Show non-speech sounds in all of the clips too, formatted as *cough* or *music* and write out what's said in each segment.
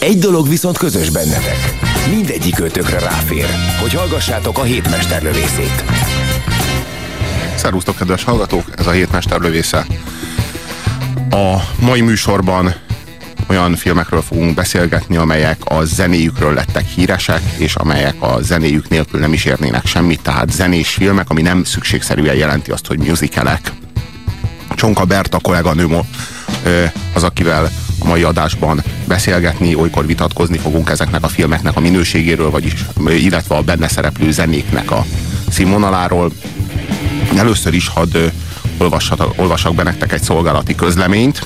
Egy dolog viszont közös bennetek. Mindegyik ötökre ráfér, hogy hallgassátok a hétmesterlövészét. Szervusztok, kedves hallgatók! Ez a hétmesterlövésze. A mai műsorban olyan filmekről fogunk beszélgetni, amelyek a zenéjükről lettek híresek, és amelyek a zenéjük nélkül nem is érnének semmit, tehát zenés filmek, ami nem szükségszerűen jelenti azt, hogy musicalek. Csonka Berta kolléganőm az, akivel a mai adásban beszélgetni, olykor vitatkozni fogunk ezeknek a filmeknek a minőségéről, vagyis, illetve a benne szereplő zenéknek a színvonaláról. Először is hadd olvassak be nektek egy szolgálati közleményt.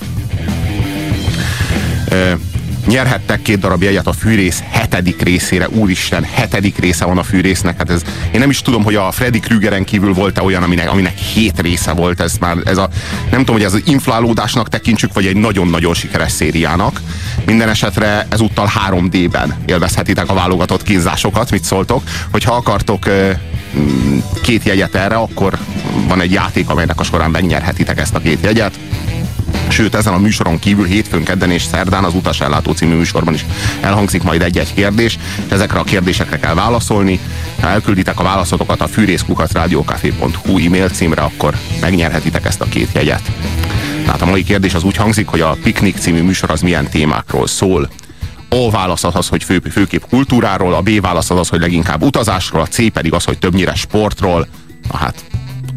Nyerhettek két darab jegyet a fűrész hetedik részére. Úristen, hetedik része van a fűrésznek. Hát ez, én nem is tudom, hogy a Freddy Krügeren kívül volt-e olyan, aminek, aminek hét része volt. Ez már, ez a, nem tudom, hogy ez az inflálódásnak tekintsük, vagy egy nagyon-nagyon sikeres szériának. Minden esetre ezúttal 3D-ben élvezhetitek a válogatott kínzásokat. Mit szóltok? Hogyha akartok két jegyet erre, akkor van egy játék, amelynek a során megnyerhetitek ezt a két jegyet. Sőt, ezen a műsoron kívül hétfőn, kedden és szerdán az Utasellátó című műsorban is elhangzik majd egy-egy kérdés, és ezekre a kérdésekre kell válaszolni. Ha elkülditek a válaszotokat a fűrészkukacrádiókafé.hu e-mail címre, akkor megnyerhetitek ezt a két jegyet. Tehát a mai kérdés az úgy hangzik, hogy a Piknik című műsor az milyen témákról szól. A válasz az, hogy fő, főképp kultúráról, a B válasz az, hogy leginkább utazásról, a C pedig az, hogy többnyire sportról. Na hát,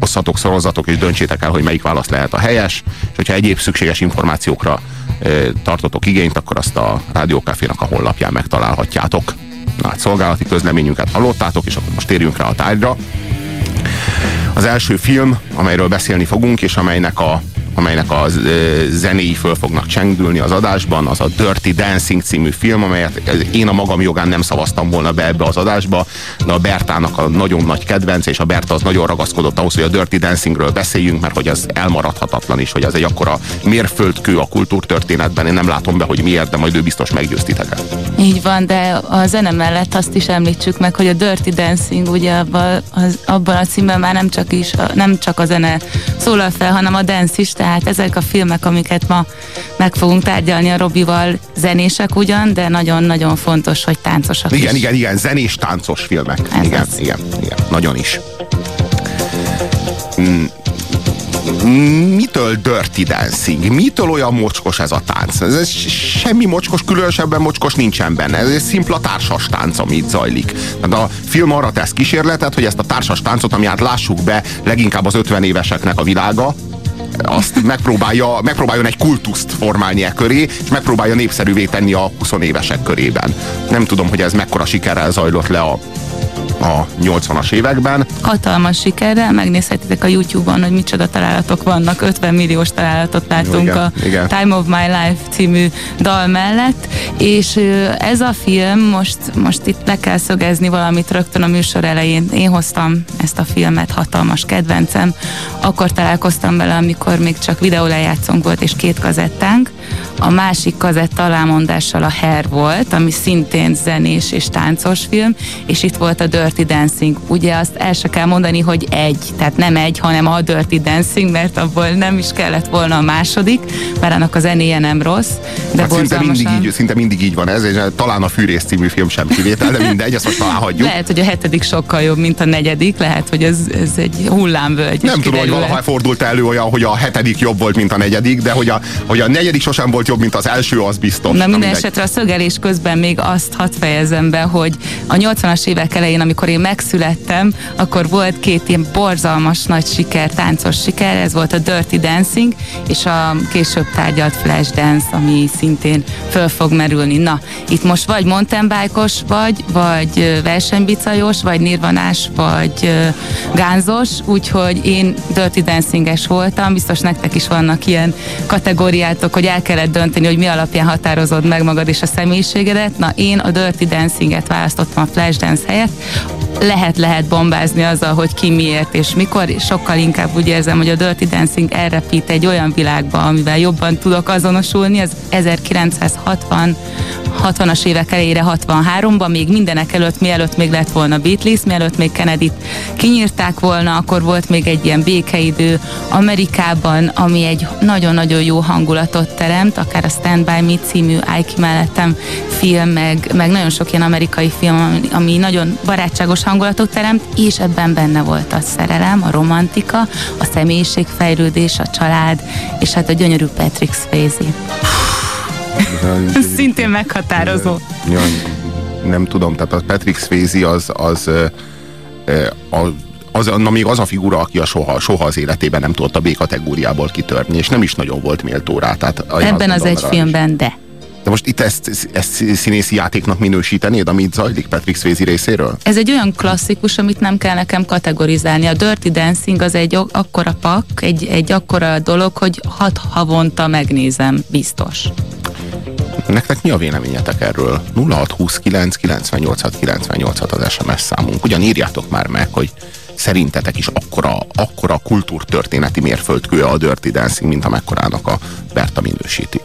osszatok, szorozatok és döntsétek el, hogy melyik válasz lehet a helyes, és hogyha egyéb szükséges információkra e, tartotok igényt, akkor azt a Rádiókafénak a honlapján megtalálhatjátok. Na hát szolgálati közleményünket hallottátok, és akkor most térjünk rá a tárgyra. Az első film, amelyről beszélni fogunk, és amelynek a amelynek a zenéi föl fognak csengdülni az adásban, az a Dirty Dancing című film, amelyet én a magam jogán nem szavaztam volna be ebbe az adásba, de a Bertának a nagyon nagy kedvenc, és a Berta az nagyon ragaszkodott ahhoz, hogy a Dirty Dancingről beszéljünk, mert hogy az elmaradhatatlan is, hogy az egy akkora mérföldkő a kultúrtörténetben. Én nem látom be, hogy miért, de majd ő biztos meggyőztitek el. Így van, de a zene mellett azt is említsük meg, hogy a Dirty Dancing ugye abban, az, abban a címben már nem csak, is, nem csak a zene szólal fel, hanem a dance is, tehát ezek a filmek, amiket ma meg fogunk tárgyalni a Robival, zenések ugyan, de nagyon-nagyon fontos, hogy táncosak Igen, is. igen, igen, zenés táncos filmek. Ez igen, az. igen, igen, nagyon is. Mm. Mitől dirty dancing? Mitől olyan mocskos ez a tánc? Ez, ez semmi mocskos, különösebben mocskos nincsen benne. Ez egy szimpla társas tánc, ami itt zajlik. Tehát a film arra tesz kísérletet, hogy ezt a társas táncot, ami hát lássuk be, leginkább az 50 éveseknek a világa, azt megpróbálja, megpróbáljon egy kultuszt formálni e köré, és megpróbálja népszerűvé tenni a 20 évesek körében. Nem tudom, hogy ez mekkora sikerrel zajlott le a a 80-as években. Hatalmas sikerrel, megnézhetitek a YouTube-on, hogy micsoda találatok vannak, 50 milliós találatot látunk igen, a igen. Time of My Life című dal mellett, és ez a film, most, most itt le kell szögezni valamit rögtön a műsor elején, én hoztam ezt a filmet, hatalmas kedvencem, akkor találkoztam vele, amikor még csak videólejátszónk volt, és két kazettánk, a másik kazetta alámondással a Hair volt, ami szintén zenés és táncos film, és itt volt a Dirty Dancing. Ugye azt el se kell mondani, hogy egy, tehát nem egy, hanem a Dirty Dancing, mert abból nem is kellett volna a második, mert annak a zenéje nem rossz, de Hát szinte mindig, így, szinte mindig így van ez, és talán a Fűrész című film sem kivétel, de mindegy, ezt most talán hagyjuk. Lehet, hogy a hetedik sokkal jobb, mint a negyedik, lehet, hogy ez, ez egy hullámvölgy. Nem tudom, hogy valaha fordult elő olyan, hogy a hetedik jobb volt, mint a negyedik, de hogy a, hogy a negyedik sosem volt jobb, mint az első, az biztos. Na minden mindegy. esetre a szögelés közben még azt hadd fejezem be, hogy a 80-as évek elején, amikor amikor én megszülettem, akkor volt két ilyen borzalmas nagy siker, táncos siker, ez volt a Dirty Dancing, és a később tárgyalt Flashdance, ami szintén föl fog merülni. Na, itt most vagy mountain bike vagy, vagy versenybicajos, vagy nirvanás, vagy gánzos, úgyhogy én Dirty Dancinges voltam, biztos nektek is vannak ilyen kategóriátok, hogy el kellett dönteni, hogy mi alapján határozod meg magad és a személyiségedet. Na, én a Dirty Dancinget választottam a Flashdance helyett. Lehet, lehet bombázni azzal, hogy ki miért és mikor, és sokkal inkább úgy érzem, hogy a Dirty Dancing elrepít egy olyan világba, amivel jobban tudok azonosulni, ez 1960 60-as évek elejére 63-ban, még mindenek előtt, mielőtt még lett volna Beatles, mielőtt még Kennedy-t kinyírták volna, akkor volt még egy ilyen békeidő Amerikában, ami egy nagyon-nagyon jó hangulatot teremt, akár a Stand By Me című Ike mellettem film, meg, meg nagyon sok ilyen amerikai film, ami nagyon barátságos hangulatot teremt, és ebben benne volt a szerelem, a romantika, a személyiségfejlődés, a család, és hát a gyönyörű Patrick Swayze. *laughs* Szintén meghatározó. Ja, nem tudom, tehát a Patrick Swayze az, az, az, az, na még az a figura, aki a soha, soha az életében nem tudott a B kategóriából kitörni, és nem is nagyon volt méltó rá. Tehát Ebben az egy filmben, de. De most itt ezt, ezt színészi játéknak minősítenéd, amit zajlik Patrick Swayze részéről? Ez egy olyan klasszikus, amit nem kell nekem kategorizálni. A Dirty Dancing az egy akkora pak, egy, egy akkora dolog, hogy hat havonta megnézem, biztos. Nektek mi a véleményetek erről? 0629 986 986 az SMS számunk. Ugyan írjátok már meg, hogy szerintetek is akkora, akkora kultúrtörténeti mérföldkő a Dirty Dancing, mint amekkorának a Berta minősíti.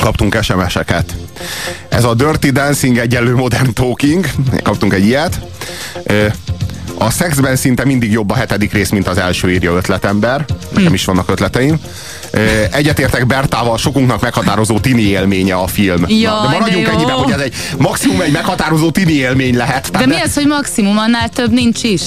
Kaptunk SMS-eket. Ez a Dirty Dancing egyenlő Modern Talking. Kaptunk egy ilyet. A szexben szinte mindig jobb a hetedik rész, mint az első írja ötletember. Nekem is vannak ötleteim. Egyetértek Bertával, sokunknak meghatározó tini élménye a film. Jaj, de maradjunk de jó. ennyiben, hogy ez egy maximum egy meghatározó tini élmény lehet. De Tehát mi ne- az, hogy maximum annál több nincs is?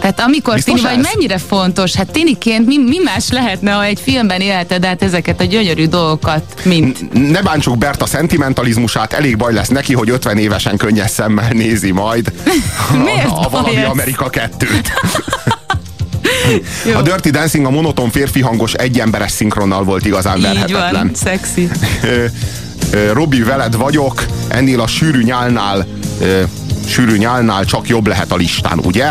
Tehát amikor Biztos tini vagy, ez? mennyire fontos? Hát tiniként mi, mi más lehetne, ha egy filmben élted át ezeket a gyönyörű dolgokat, mint... ne bántsuk Berta szentimentalizmusát, elég baj lesz neki, hogy 50 évesen könnyes szemmel nézi majd *laughs* Miért a, a valami ez? Amerika 2-t. *laughs* A Dirty Dancing a monoton férfi hangos egyemberes szinkronnal volt igazán Így verhetetlen. van, szexi. Robi, veled vagyok, ennél a sűrű nyálnál sűrű nyálnál csak jobb lehet a listán, ugye?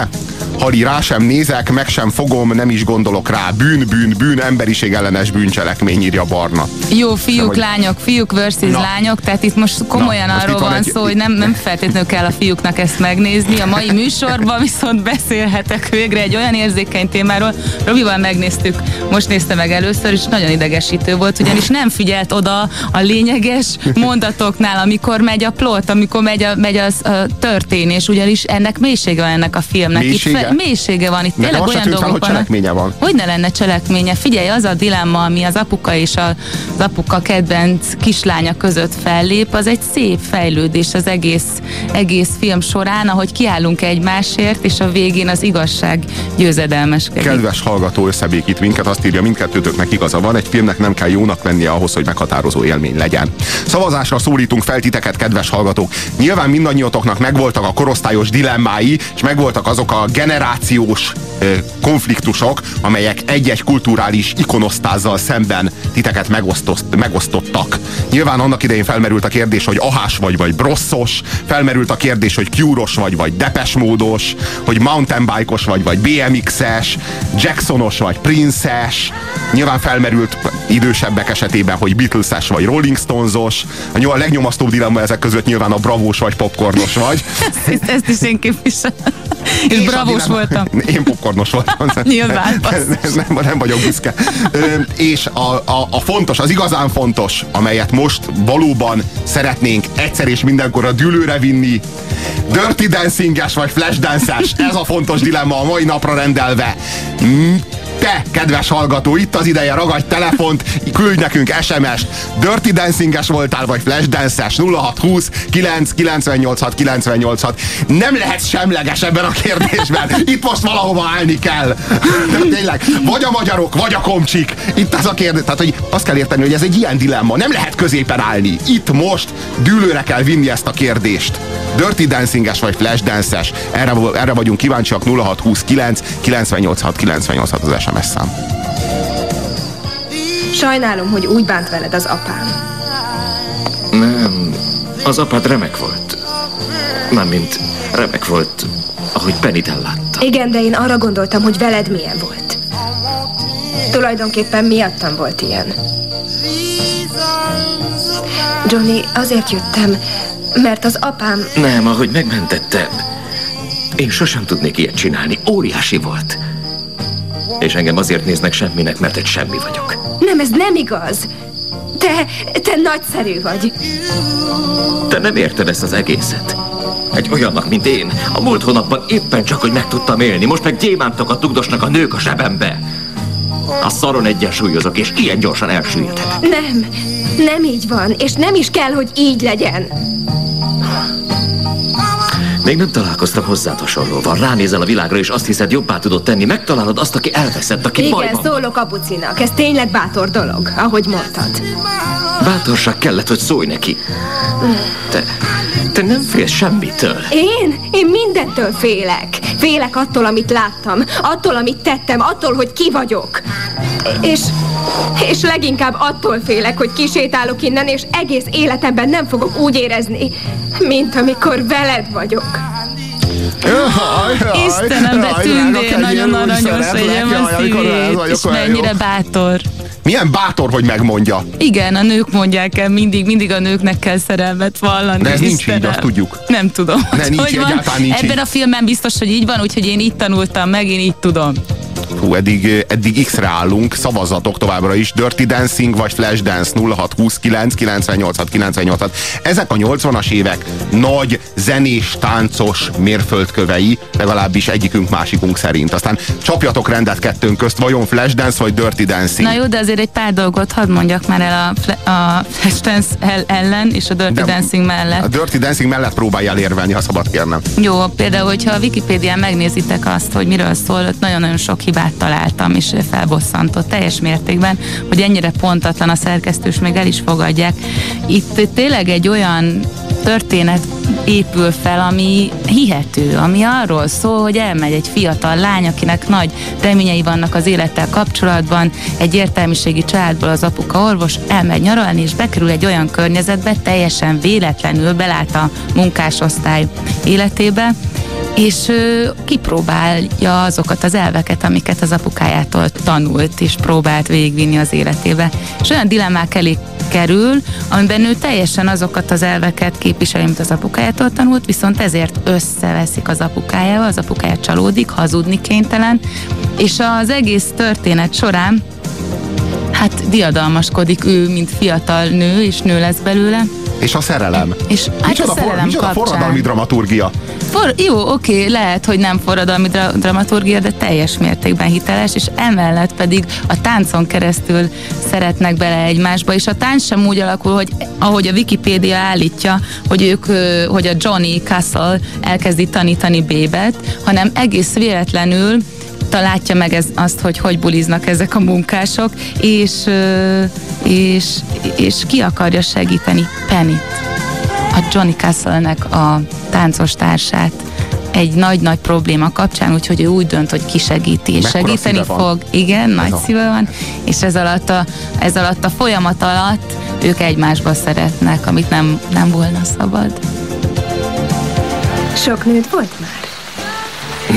Hali, rá sem nézek, meg sem fogom, nem is gondolok rá. Bűn, bűn, bűn, emberiség ellenes bűncselekmény, írja Barna. Jó, fiúk, hogy- lányok, fiúk versus Na. lányok, tehát itt most komolyan Na, most arról van van egy- szó, hogy nem, nem *laughs* feltétlenül kell a fiúknak ezt megnézni. A mai műsorban viszont beszélhetek végre egy olyan érzékeny témáról. Robival megnéztük, most nézte meg először, és nagyon idegesítő volt, ugyanis nem figyelt oda a lényeges mondatoknál, amikor megy a plot, amikor megy a, megy az, a történés, ugyanis ennek mélysége van ennek a filmnek. Mélysége? Itt fe, mélysége van, itt Nekem tényleg olyan tűnt fel, dolgok hogy cselekménye van. Hogy ne lenne cselekménye? Figyelj, az a dilemma, ami az apuka és a- az apuka kedvenc kislánya között fellép, az egy szép fejlődés az egész, egész film során, ahogy kiállunk egymásért, és a végén az igazság győzedelmeskedik. Kedves hallgató összebékít minket, azt írja, mindkettőtöknek igaza van, egy filmnek nem kell jónak lennie ahhoz, hogy meghatározó élmény legyen. Szavazásra szólítunk fel titeket, kedves hallgatók. Nyilván mindannyiatoknak megvoltak a korosztályos dilemmái, és megvoltak azok a generációs konfliktusok, amelyek egy-egy kulturális ikonosztázzal szemben titeket megosztozt, megosztottak. Nyilván annak idején felmerült a kérdés, hogy ahás vagy, vagy brosszos, felmerült a kérdés, hogy kyúros vagy, vagy depesmódos, hogy mountainbike-os vagy, vagy BMX-es, Jacksonos vagy Prince-es, nyilván felmerült idősebbek esetében, hogy Beatles-es vagy Rolling Stones-os, a, nyilván legnyomasztóbb dilemma ezek között nyilván a bravós vagy popcornos vagy. Ezt, ezt is én képviselem. És, a bravós voltam. *laughs* Én popcornos voltam. *laughs* Nyilván, nem, nem vagyok büszke. És a, a, a fontos, az igazán fontos, amelyet most valóban szeretnénk egyszer és mindenkorra dűlőre vinni, Dirty Dancing-es vagy Flashdance-es, ez a fontos dilemma a mai napra rendelve. Te, kedves hallgató, itt az ideje, ragadj telefont, küldj nekünk SMS-t. Dirty Dancing-es voltál, vagy Flashdance-es 0620 9 986 986. Nem lehet semleges ebben a kérdésben. Itt most valahova állni kell. De tényleg, vagy a magyarok, vagy a komcsik. Itt az a kérdés. Tehát, hogy azt kell érteni, hogy ez egy ilyen dilemma. Nem lehet középen állni. Itt most dűlőre kell vinni ezt a kérdést. Dirty Dancing-es vagy Flashdance-es. Erre, erre vagyunk kíváncsiak 0629 986 986 az SMS szám. Sajnálom, hogy úgy bánt veled az apám. Nem, az apád remek volt. Mármint remek volt, ahogy Pennyt ellátta. Igen, de én arra gondoltam, hogy veled milyen volt. Tulajdonképpen miattam volt ilyen. Johnny, azért jöttem, mert az apám... Nem, ahogy megmentettem. Én sosem tudnék ilyet csinálni. Óriási volt. És engem azért néznek semminek, mert egy semmi vagyok. Nem, ez nem igaz. Te, te nagyszerű vagy. Te nem érted ezt az egészet. Egy olyannak, mint én, a múlt hónapban éppen csak, hogy meg tudtam élni, most meg gyémántokat dugdosnak a nők a zsebembe. A szaron egyensúlyozok, és ilyen gyorsan elsüllyedhetek. Nem, nem így van, és nem is kell, hogy így legyen. Még nem találkoztam hozzád hasonlóval. Ránézel a világra, és azt hiszed, jobbá tudod tenni. Megtalálod azt, aki elveszett, aki Igen, bajban. szólok apucinak. Ez tényleg bátor dolog, ahogy mondtad. Bátorság kellett, hogy szólj neki. Te, te nem félsz semmitől. Én? Én mindentől félek. Félek attól, amit láttam, attól, amit tettem, attól, hogy ki vagyok. És, és leginkább attól félek, hogy kisétálok innen, és egész életemben nem fogok úgy érezni, mint amikor veled vagyok. Istenem, de tündér, nagyon aranyos legyen a szívét, és mennyire bátor. Milyen bátor, hogy megmondja. Igen, a nők mondják el, mindig, mindig a nőknek kell szerelmet vallani. De ez nincs Istenem. így, azt tudjuk. Nem tudom. Ne, hogy nincs, hogy van. nincs Ebben így. a filmben biztos, hogy így van, úgyhogy én így tanultam meg, én így tudom. Hú, eddig, eddig X-re állunk, szavazatok továbbra is. Dirty Dancing vagy Flashdance 0629 986 986. Ezek a 80-as évek nagy zenés, táncos mérföldkövei, legalábbis egyikünk másikunk szerint. Aztán csapjatok rendet kettőnk közt, vajon Flashdance vagy Dirty Dancing? Na jó, de azért egy pár dolgot hadd mondjak már el a, fle- a Flashdance el- ellen és a Dirty De Dancing mellett. A Dirty Dancing mellett próbáljál érvelni, ha szabad kérnem. Jó, például, hogyha a Wikipédián megnézitek azt, hogy miről szól, ott nagyon-nagyon sok hibát találtam, és felbosszantott teljes mértékben, hogy ennyire pontatlan a szerkesztős, még el is fogadják. Itt tényleg egy olyan történet épül fel, ami hihető, ami arról szól, hogy elmegy egy fiatal lány, akinek nagy reményei vannak az élettel kapcsolatban, egy értelmiségi családból az apuka orvos, elmegy nyaralni, és bekerül egy olyan környezetbe, teljesen véletlenül belát a munkásosztály életébe, és ö, kipróbálja azokat az elveket, amiket az apukájától tanult, és próbált végvinni az életébe. És olyan dilemmák elé kerül, amiben ő teljesen azokat az elveket képviseli, mint az apukájától tanult, viszont ezért összeveszik az apukájával, az apukája csalódik, hazudni kénytelen, és az egész történet során hát diadalmaskodik ő, mint fiatal nő, és nő lesz belőle, És a szerelem. és hát micsoda a szerelem micsoda kapcsán. forradalmi dramaturgia. For, jó, oké, lehet, hogy nem forradalmi dra- dramaturgia, de teljes mértékben hiteles, és emellett pedig a táncon keresztül szeretnek bele egymásba, és a tánc sem úgy alakul, hogy ahogy a Wikipédia állítja, hogy ők, hogy a Johnny Castle elkezdi tanítani bébet, hanem egész véletlenül találja meg ez, azt, hogy hogy buliznak ezek a munkások, és, és, és ki akarja segíteni Penny a Johnny Castle-nek a táncos társát egy nagy-nagy probléma kapcsán, úgyhogy ő úgy dönt, hogy kisegíti, és Mekkora segíteni fog. Igen, nagy a- szíve van, és ez alatt, a, ez alatt a folyamat alatt ők egymásba szeretnek, amit nem, nem volna szabad. Sok nőd volt már?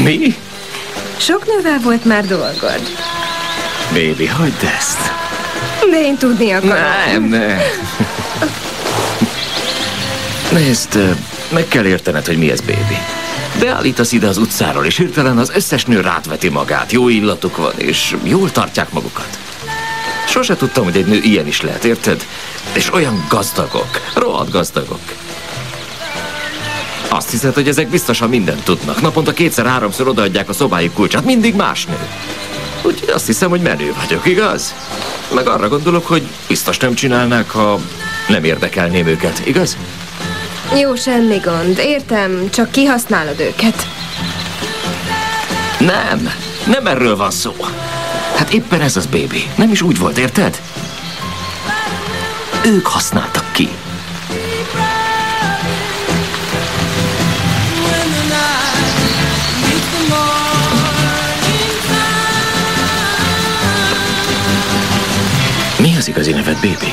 Mi? Sok nővel volt már dolgod? Baby, hagyd ezt. De én tudni akarom. Nem, nem. Nézd, meg kell értened, hogy mi ez, baby. Beállítasz ide az utcáról, és hirtelen az összes nő rátveti magát. Jó illatuk van, és jól tartják magukat. Sose tudtam, hogy egy nő ilyen is lehet, érted? És olyan gazdagok, rohadt gazdagok. Azt hiszed, hogy ezek biztosan mindent tudnak. Naponta kétszer-háromszor odaadják a szobájuk kulcsát, mindig más nő. Úgyhogy azt hiszem, hogy menő vagyok, igaz? Meg arra gondolok, hogy biztos nem csinálnák, ha nem érdekelném őket, igaz? Jó, semmi gond. Értem, csak kihasználod őket. Nem, nem erről van szó. Hát éppen ez az, baby. Nem is úgy volt, érted? Ők használtak ki. Mi az igazi neved, baby? *laughs*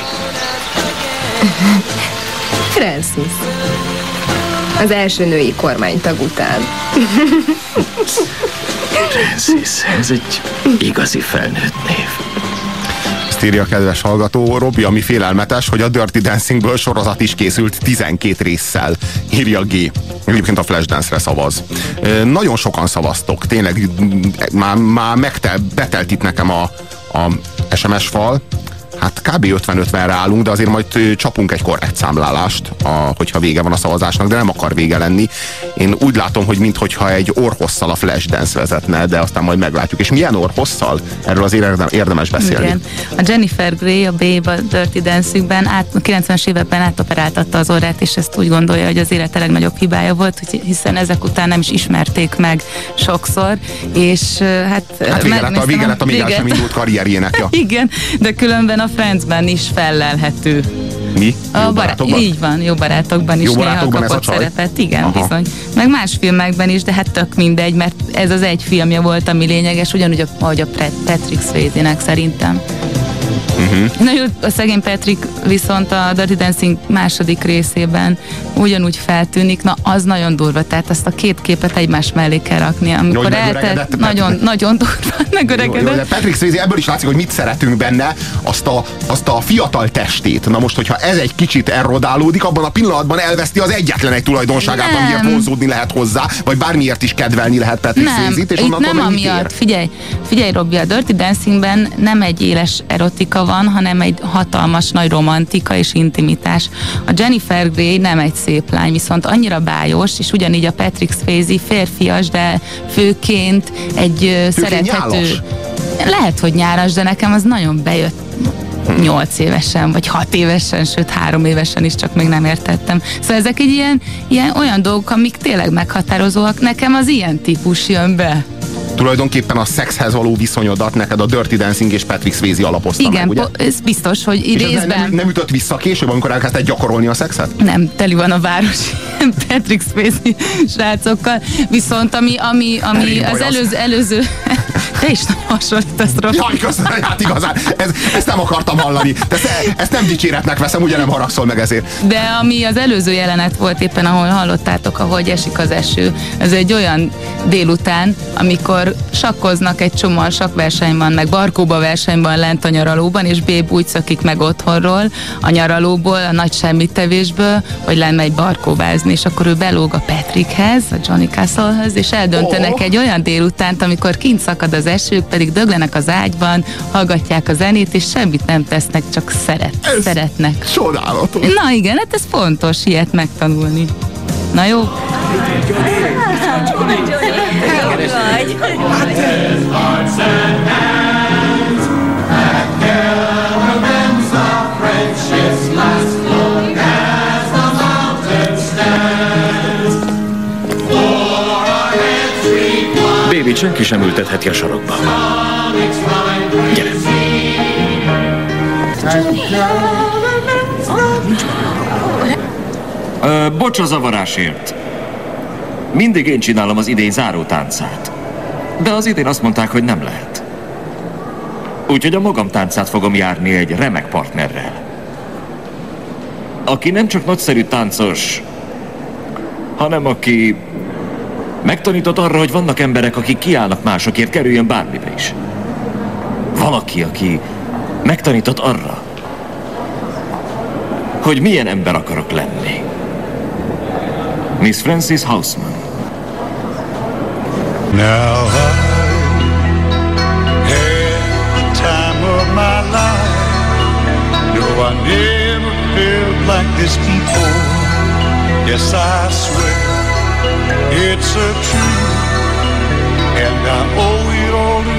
Francis. Az első női kormánytag után. *laughs* Francis, ez egy igazi felnőtt név. Ezt írja a kedves hallgató, Robi, ami félelmetes, hogy a Dirty Dancingből sorozat is készült 12 résszel, írja G. Egyébként a Flashdance-re szavaz. Nagyon sokan szavaztok, tényleg már, már megtel, betelt itt nekem a, a SMS fal, Hát kb. 50-50-re állunk, de azért majd csapunk egy korrekt számlálást, a, hogyha vége van a szavazásnak, de nem akar vége lenni. Én úgy látom, hogy minthogyha egy orhosszal a Flashdance vezetne, de aztán majd meglátjuk. És milyen orhosszal? Erről azért érdem- érdemes beszélni. Igen. A Jennifer Grey, a Babe a Dirty Dancing-ben át, a 90-es években átoperáltatta az orrát, és ezt úgy gondolja, hogy az élete legnagyobb hibája volt, hiszen ezek után nem is ismerték meg sokszor, és hát... Hát vége lett, a, vége lett a még el sem indult karrierjének. Ja. *laughs* Igen, de különben a Friendsben is fellelhető. Mi? A Jó bará- barátokban? így van, jó barátokban is Jó néha barátokban ez a kapott szerepet. Igen, Aha. bizony. Meg más filmekben is, de hát tök mindegy, mert ez az egy filmje volt, ami lényeges, ugyanúgy, ahogy a Patrick Swayze-nek szerintem. Uh-huh. Na a szegény Patrick viszont a Dirty Dancing második részében ugyanúgy feltűnik, na az nagyon durva, tehát azt a két képet egymás mellé kell rakni, amikor eltelt, nagyon, nagyon durva megöregedett. Jó, jó, de Patrick Swayze ebből is látszik, hogy mit szeretünk benne, azt a, azt a fiatal testét. Na most, hogyha ez egy kicsit erodálódik, abban a pillanatban elveszti az egyetlen egy tulajdonságát, nem. amiért vonzódni lehet hozzá, vagy bármiért is kedvelni lehet Patrick Swayze-t, és onnantól nem amiatt, figyelj, figyelj Robi, a Dirty Dancingben nem egy éles erotika van, hanem egy hatalmas nagy romantika és intimitás. A Jennifer Grey nem egy szép lány, viszont annyira bájos, és ugyanígy a Patrick Swayze férfias, de főként egy Főként szerethető... Nyálas. Lehet, hogy nyáras, de nekem az nagyon bejött 8 évesen, vagy 6 évesen, sőt 3 évesen is csak még nem értettem. Szóval ezek egy ilyen, ilyen olyan dolgok, amik tényleg meghatározóak. Nekem az ilyen típus jön be tulajdonképpen a szexhez való viszonyodat neked a Dirty Dancing és Patrick Swayze alapozta Igen, meg, ugye? ez biztos, hogy és részben... Nem, nem ütött vissza később, amikor elkezdett gyakorolni a szexet? Nem, teli van a város *laughs* Patrick Swayze srácokkal, viszont ami, ami, ami az előző, előző *laughs* te is nagyon hasonlítasz, Robi. Jaj, *laughs* köszönöm, hát igazán, ez, ezt nem akartam hallani. Ezt, ezt nem dicséretnek veszem, ugye nem haragszol meg ezért. De ami az előző jelenet volt éppen, ahol hallottátok, ahogy esik az eső, ez egy olyan délután, amikor sakkoznak egy csomóan sakversenyben, meg barkóba versenyben lent a nyaralóban, és Béb úgy szakik meg otthonról, a nyaralóból, a nagy semmittevésből, hogy lemegy barkóvázni, és akkor ő belóg a Patrickhez, a Johnny Castlehez, és eldöntenek oh. egy olyan délutánt, amikor kint szakad az eső, pedig döglenek az ágyban, hallgatják a zenét, és semmit nem tesznek, csak szeret, ez szeretnek. Csodálatos. Na igen, hát ez fontos ilyet megtanulni. Na jó? Baby, senki sem ültetheti a sarokba. Gyere! Ö, bocs a zavarásért. Mindig én csinálom az idén záró táncát. De az idén azt mondták, hogy nem lehet. Úgyhogy a magam táncát fogom járni egy remek partnerrel. Aki nem csak nagyszerű táncos, hanem aki megtanított arra, hogy vannak emberek, akik kiállnak másokért, kerüljön bármibe is. Valaki, aki megtanított arra, hogy milyen ember akarok lenni. Miss Francis Hausman. Now I the time of my life. No, I never felt like this before. Yes, I swear it's a truth, and I owe it all to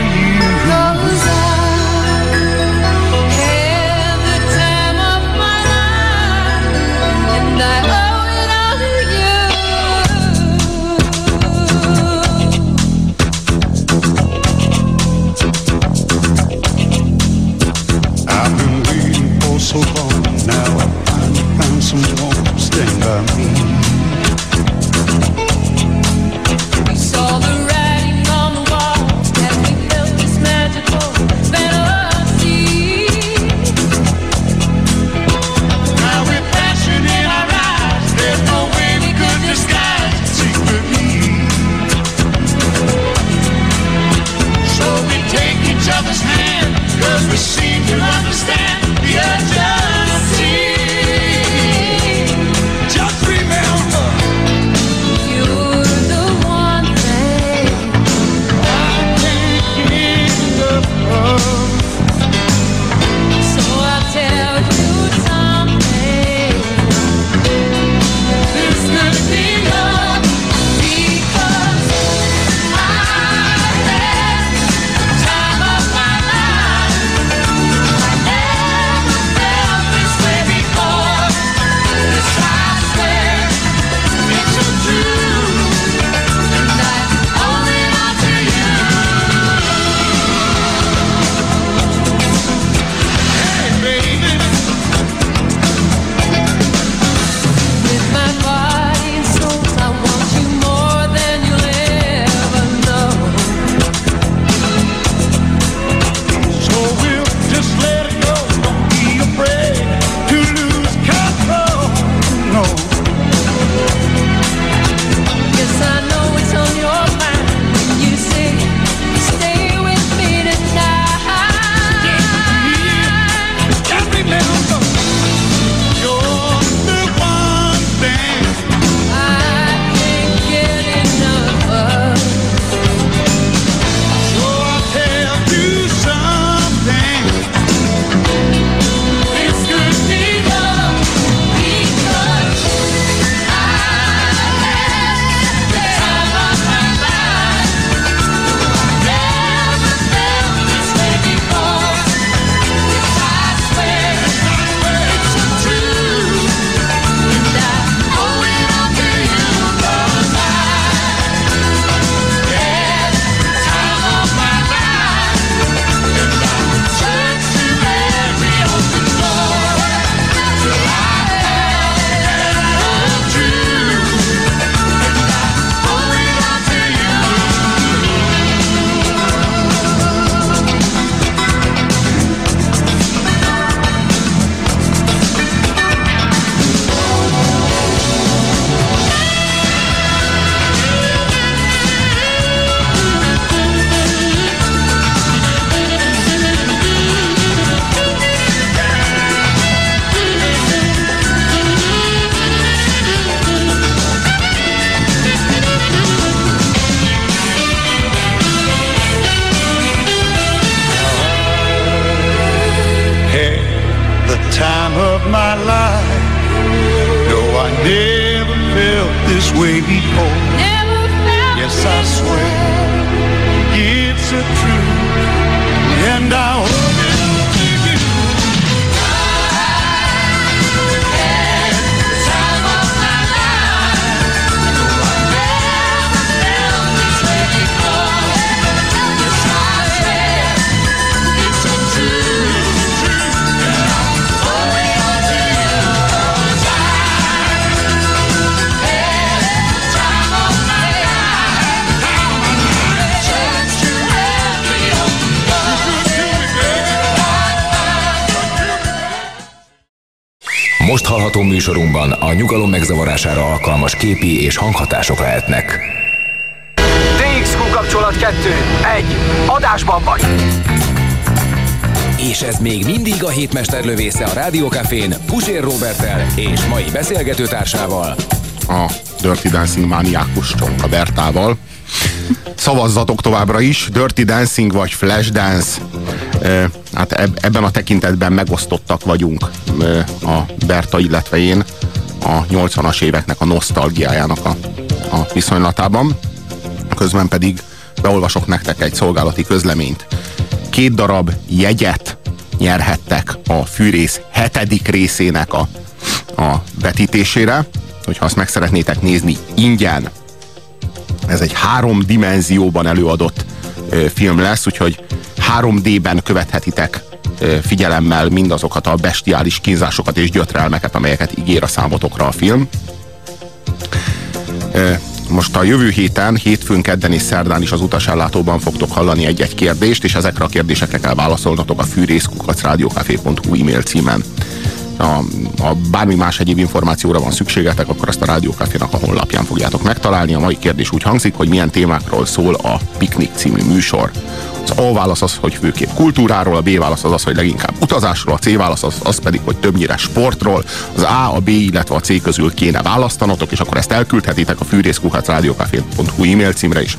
műsorunkban a nyugalom megzavarására alkalmas képi és hanghatások lehetnek. DXQ kapcsolat 2. 1. Adásban vagy. És ez még mindig a hétmester lövésze a Rádiókafén Pusér Robertel és mai beszélgetőtársával. A Dirty Dancing mániákus Csonka Bertával. Szavazzatok továbbra is, Dirty Dancing vagy Flash Dance. E, hát ebben a tekintetben megosztottak vagyunk a Berta, illetve én a 80-as éveknek a nosztalgiájának a, a viszonylatában. Közben pedig beolvasok nektek egy szolgálati közleményt. Két darab jegyet nyerhettek a fűrész hetedik részének a, a vetítésére, hogyha azt meg szeretnétek nézni ingyen, ez egy három dimenzióban előadott ö, film lesz, úgyhogy 3D-ben követhetitek figyelemmel mindazokat a bestiális kínzásokat és gyötrelmeket, amelyeket ígér a számotokra a film. Most a jövő héten, hétfőn, kedden és szerdán is az utasállátóban fogtok hallani egy-egy kérdést, és ezekre a kérdésekre kell válaszolnotok a fűrészkukacrádiókafé.hu e-mail címen a, a bármi más egyéb információra van szükségetek, akkor azt a Rádiókafénak a honlapján fogjátok megtalálni. A mai kérdés úgy hangzik, hogy milyen témákról szól a Piknik című műsor. A válasz az, hogy főképp kultúráról, a B válasz az az, hogy leginkább utazásról, a C válasz az, az pedig, hogy többnyire sportról. Az A, a B, illetve a C közül kéne választanotok, és akkor ezt elküldhetitek a fűrészkuhacrádiókafé.hu e-mail címre is.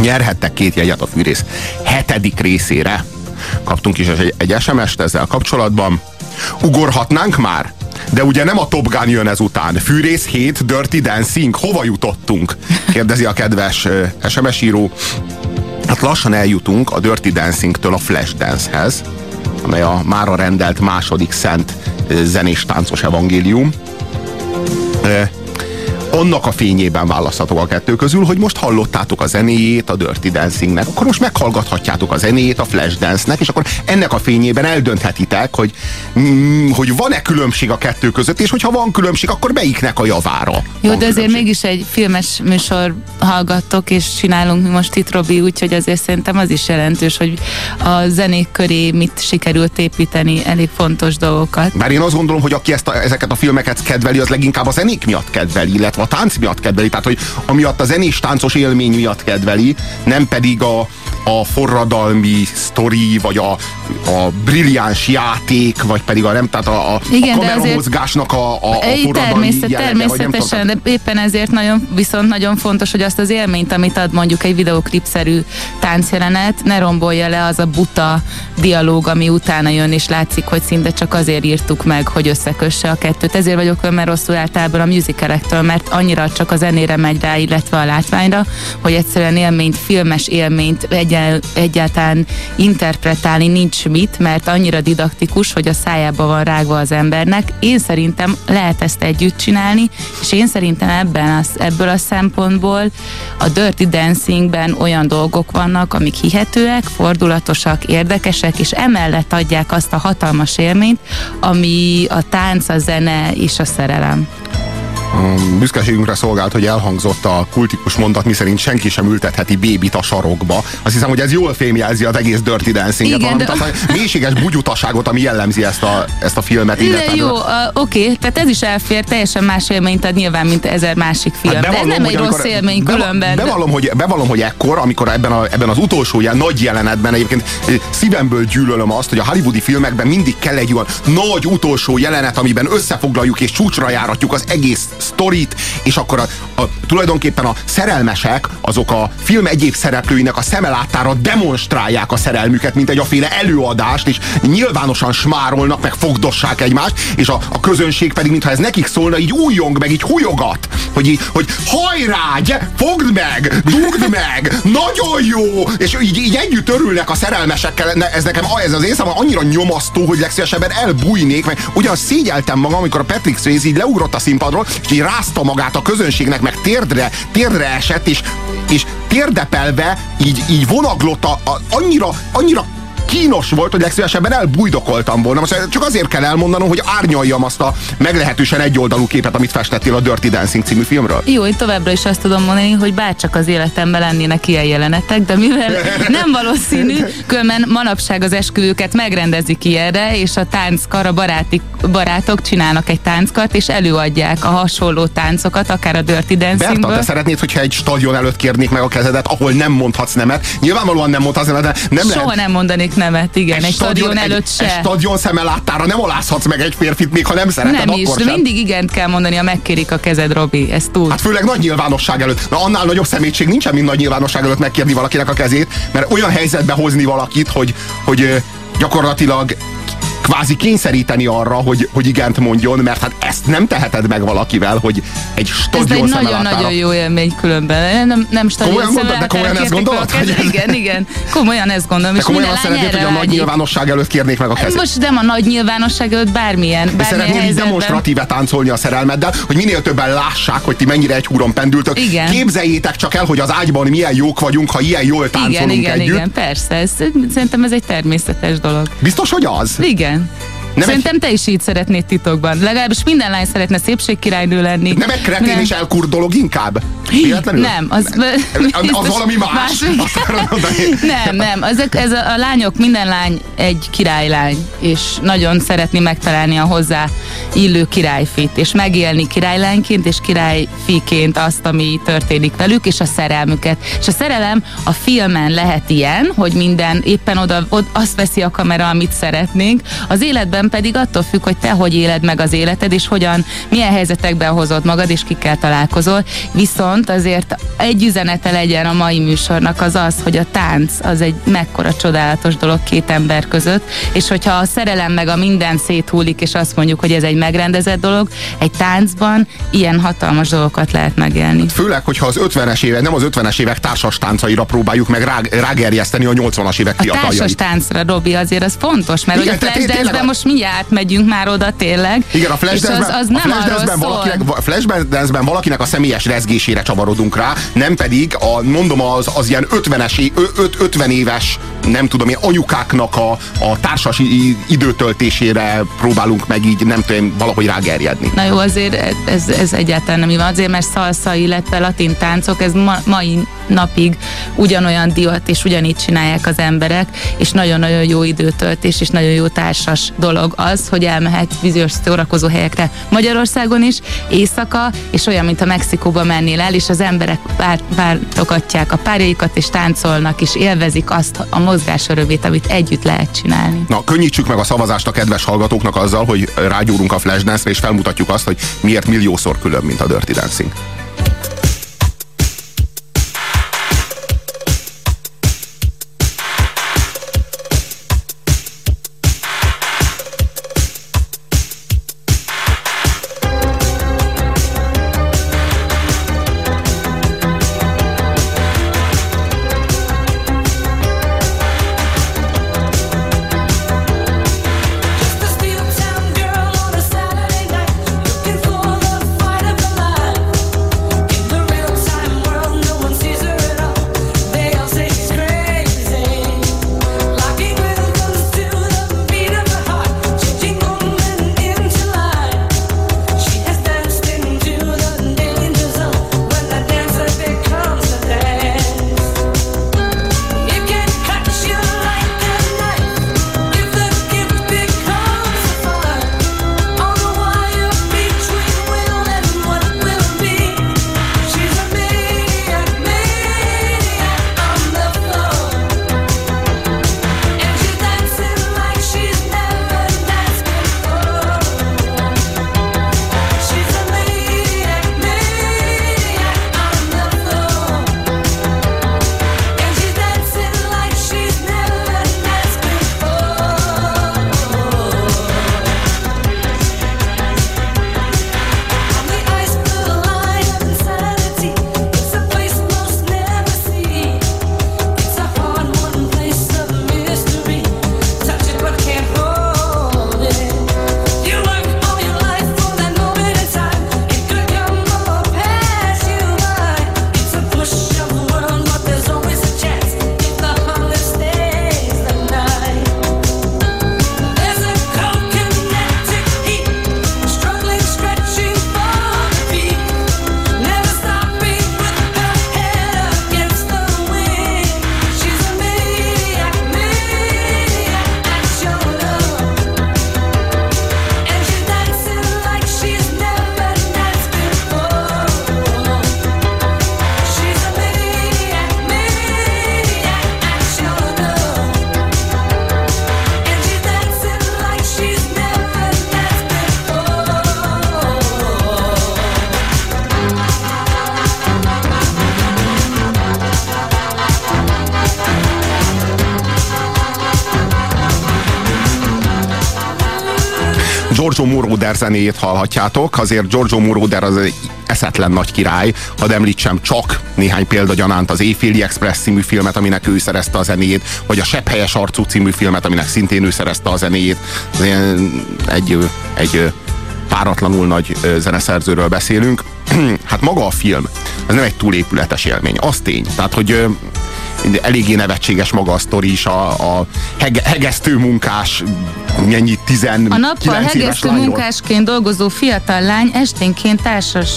Nyerhettek két jegyet a fűrész hetedik részére. Kaptunk is egy, egy SMS-t ezzel kapcsolatban Ugorhatnánk már? De ugye nem a Top Gun jön ezután. Fűrész 7, Dirty Dancing. Hova jutottunk? Kérdezi a kedves SMS író. Hát lassan eljutunk a Dirty Dancing-től a Flashdance-hez, amely a mára rendelt második szent uh, zenés táncos evangélium. Annak a fényében választhatok a kettő közül, hogy most hallottátok a zenéjét a Dirty Dancingnek, akkor most meghallgathatjátok a zenéjét a Flashdance-nek, és akkor ennek a fényében eldönthetitek, hogy, mm, hogy van-e különbség a kettő között, és hogyha van különbség, akkor melyiknek a javára. Jó, de azért mégis egy filmes műsor hallgattok, és csinálunk mi most itt, Robi, úgyhogy azért szerintem az is jelentős, hogy a zenék köré mit sikerült építeni, elég fontos dolgokat. Mert én azt gondolom, hogy aki ezt a, ezeket a filmeket kedveli, az leginkább a zenék miatt kedveli, illetve a tánc miatt kedveli, tehát hogy amiatt a zenés táncos élmény miatt kedveli, nem pedig a, a forradalmi sztori, vagy a, a brilliáns játék, vagy pedig a nem, tehát a, a, Igen, a kameramozgásnak a, a, a forradalmi természet, jellege, Természetesen, de éppen ezért nagyon, viszont nagyon fontos, hogy azt az élményt, amit ad mondjuk egy videoklipszerű táncjelenet, ne rombolja le az a buta dialóg, ami utána jön, és látszik, hogy szinte csak azért írtuk meg, hogy összekösse a kettőt. Ezért vagyok önben rosszul általában a musicalektől, mert annyira csak a zenére megy rá, illetve a látványra, hogy egyszerűen élményt, filmes élményt egyel, egyáltalán interpretálni nincs mit, mert annyira didaktikus, hogy a szájába van rágva az embernek. Én szerintem lehet ezt együtt csinálni, és én szerintem ebben az, ebből a szempontból a Dirty Dancingben olyan dolgok vannak, amik hihetőek, fordulatosak, érdekesek, és emellett adják azt a hatalmas élményt, ami a tánc, a zene és a szerelem büszkeségünkre szolgált, hogy elhangzott a kultikus mondat, miszerint senki sem ültetheti bébit a sarokba. Azt hiszem, hogy ez jól fémjelzi az egész Dirty Dancing-et, Igen, valamint de... a mélységes bugyutaságot, ami jellemzi ezt a, ezt a filmet. De jó, uh, oké, okay, tehát ez is elfér, teljesen más élményt ad nyilván, mint ezer másik film. Hát bevallom, de ez nem egy rossz élmény beva, különben. Bevallom, hogy, bevallom, hogy ekkor, amikor ebben, a, ebben az utolsó ilyen nagy jelenetben egyébként szívemből gyűlölöm azt, hogy a hollywoodi filmekben mindig kell egy olyan nagy utolsó jelenet, amiben összefoglaljuk és csúcsra járatjuk az egész sztorit, és akkor a, a, tulajdonképpen a szerelmesek azok a film egyéb szereplőinek a szemelátára demonstrálják a szerelmüket, mint egy aféle előadást, és nyilvánosan smárolnak, meg fogdossák egymást, és a, a közönség pedig, mintha ez nekik szólna, így újjong, meg így hújogat, hogy, így, hogy hajrá, gy- fogd meg, dugd meg, nagyon jó, és így, így együtt örülnek a szerelmesekkel, ez nekem ez az én számomra annyira nyomasztó, hogy legszívesebben elbújnék, meg ugyan szégyeltem magam, amikor a Patrick Swayze így leugrott a színpadról, így rázta magát a közönségnek, meg térdre, térdre esett, és, és térdepelve így, így vonaglott, a, a, annyira, annyira kínos volt, hogy legszívesebben elbújdokoltam volna. Most csak azért kell elmondanom, hogy árnyaljam azt a meglehetősen egyoldalú képet, amit festettél a Dirty Dancing című filmről. Jó, én továbbra is azt tudom mondani, hogy bárcsak az életemben lennének ilyen jelenetek, de mivel *laughs* nem valószínű, különben manapság az esküvőket megrendezik ilyenre, és a tánckar, a baráti, barátok csinálnak egy tánckart, és előadják a hasonló táncokat, akár a Dirty Berta, Dancingből. te szeretnéd, hogyha egy stadion előtt kérnék meg a kezedet, ahol nem mondhatsz nemet? Nyilvánvalóan nem mondhatsz nemet, de nem Soha lehet. nem mondanék nemet, igen, egy, stadion előtt egy, se. egy stadion szemeláttára nem alázhatsz meg egy férfit, még ha nem szereted, nem is, akkor de sem. mindig igent kell mondani, ha megkérik a kezed, Robi, ezt tud. Hát főleg nagy nyilvánosság előtt. Na annál nagyobb szemétség nincsen, mint nagy nyilvánosság előtt megkérni valakinek a kezét, mert olyan helyzetbe hozni valakit, hogy, hogy gyakorlatilag kvázi kényszeríteni arra, hogy, hogy igent mondjon, mert hát ezt nem teheted meg valakivel, hogy egy Ez stadion egy szemelátára. nagyon-nagyon jó élmény különben. Nem, nem stadion Komolyan mondod? De komolyan ezt gondolod, hogy ez- Igen, igen. Komolyan ezt gondolom. Te és komolyan azt szeretnéd, hogy a nagy nyilvánosság előtt kérnék meg a kezét? Most nem a nagy nyilvánosság előtt bármilyen, bármilyen szeretnél így demonstratíve táncolni a szerelmeddel, hogy minél többen lássák, hogy ti mennyire egy húron pendültök. Igen. Képzeljétek csak el, hogy az ágyban milyen jók vagyunk, ha ilyen jól táncolunk Igen, igen, együtt. igen, persze. Ez, szerintem ez egy természetes dolog. Biztos, hogy az? Igen. Пока. Nem Szerintem te is így szeretnéd titokban. Legalábbis minden lány szeretne szépségkirálynő lenni. Nem egy kretén Nem. és elkurd dolog inkább? Véletlenül? Nem, az, Az valami más. *laughs* Mondani. Nem, nem, ezek, ez a, a lányok, minden lány egy királylány, és nagyon szeretni megtalálni a hozzá illő királyfit, és megélni királylányként és királyfiként azt, ami történik velük, és a szerelmüket. És a szerelem a filmen lehet ilyen, hogy minden éppen oda, oda azt veszi a kamera, amit szeretnénk, az életben pedig attól függ, hogy te hogy éled meg az életed, és hogyan, milyen helyzetekben hozod magad, és kikkel találkozol. Viszont azért egy üzenete legyen a mai műsornak az az, hogy a tánc az egy mekkora csodálatos dolog két ember között, és hogyha a szerelem meg a minden széthullik, és azt mondjuk, hogy ez egy megrendezett dolog, egy táncban ilyen hatalmas dolgokat lehet megélni. Főleg, hogyha az 50-es évek, nem az 50-es évek társas táncaira próbáljuk meg rá, rágerjeszteni a 80-as évek A fiataljait. társas táncra, Robi, azért az fontos, mert Igen, hogy a flashdance a- most mindjárt átmegyünk már oda tényleg. Igen, a az, Flashdance-ben, az a nem Flashdance-ben arról szól. valakinek, Flashdance-ben valakinek a személyes rezgésére csavarodunk rá, nem pedig a, mondom, az, az ilyen 50-es, é- ö- öt- 50 éves, nem tudom én, anyukáknak a, a társas időtöltésére próbálunk meg így, nem tudom, valahogy rágerjedni. Na jó, azért ez, ez egyáltalán nem van. Azért, mert szalsza, illetve latin táncok, ez ma, mai napig ugyanolyan divat, és ugyanígy csinálják az emberek, és nagyon-nagyon jó időtöltés, és nagyon jó társas dolog az, hogy elmehetsz bizonyos szórakozó helyekre Magyarországon is, éjszaka, és olyan, mint a Mexikóba mennél el, és az emberek váltogatják a párjaikat, és táncolnak, és élvezik azt a mozgás örömét, amit együtt lehet csinálni. Na, könnyítsük meg a szavazást a kedves hallgatóknak azzal, hogy rágyúrunk a Flashdance-re, és felmutatjuk azt, hogy miért milliószor külön, mint a Dirty Dancing. Giorgio Moroder zenéjét hallhatjátok, azért Giorgio Moroder az egy eszetlen nagy király, hadd említsem csak néhány példa gyanánt az Éjféli Express című filmet, aminek ő szerezte a zenéjét, vagy a Sepphelyes arcú című filmet, aminek szintén ő szerezte a zenéjét. Egy, egy páratlanul nagy zeneszerzőről beszélünk. *clears throat* hát maga a film, ez nem egy túlépületes élmény, az tény. Tehát, hogy eléggé nevetséges maga a sztori is, a, a hege, hegesztő munkás, ennyi 19 A nappal hegesztő munkásként dolgozó fiatal lány esténként társas,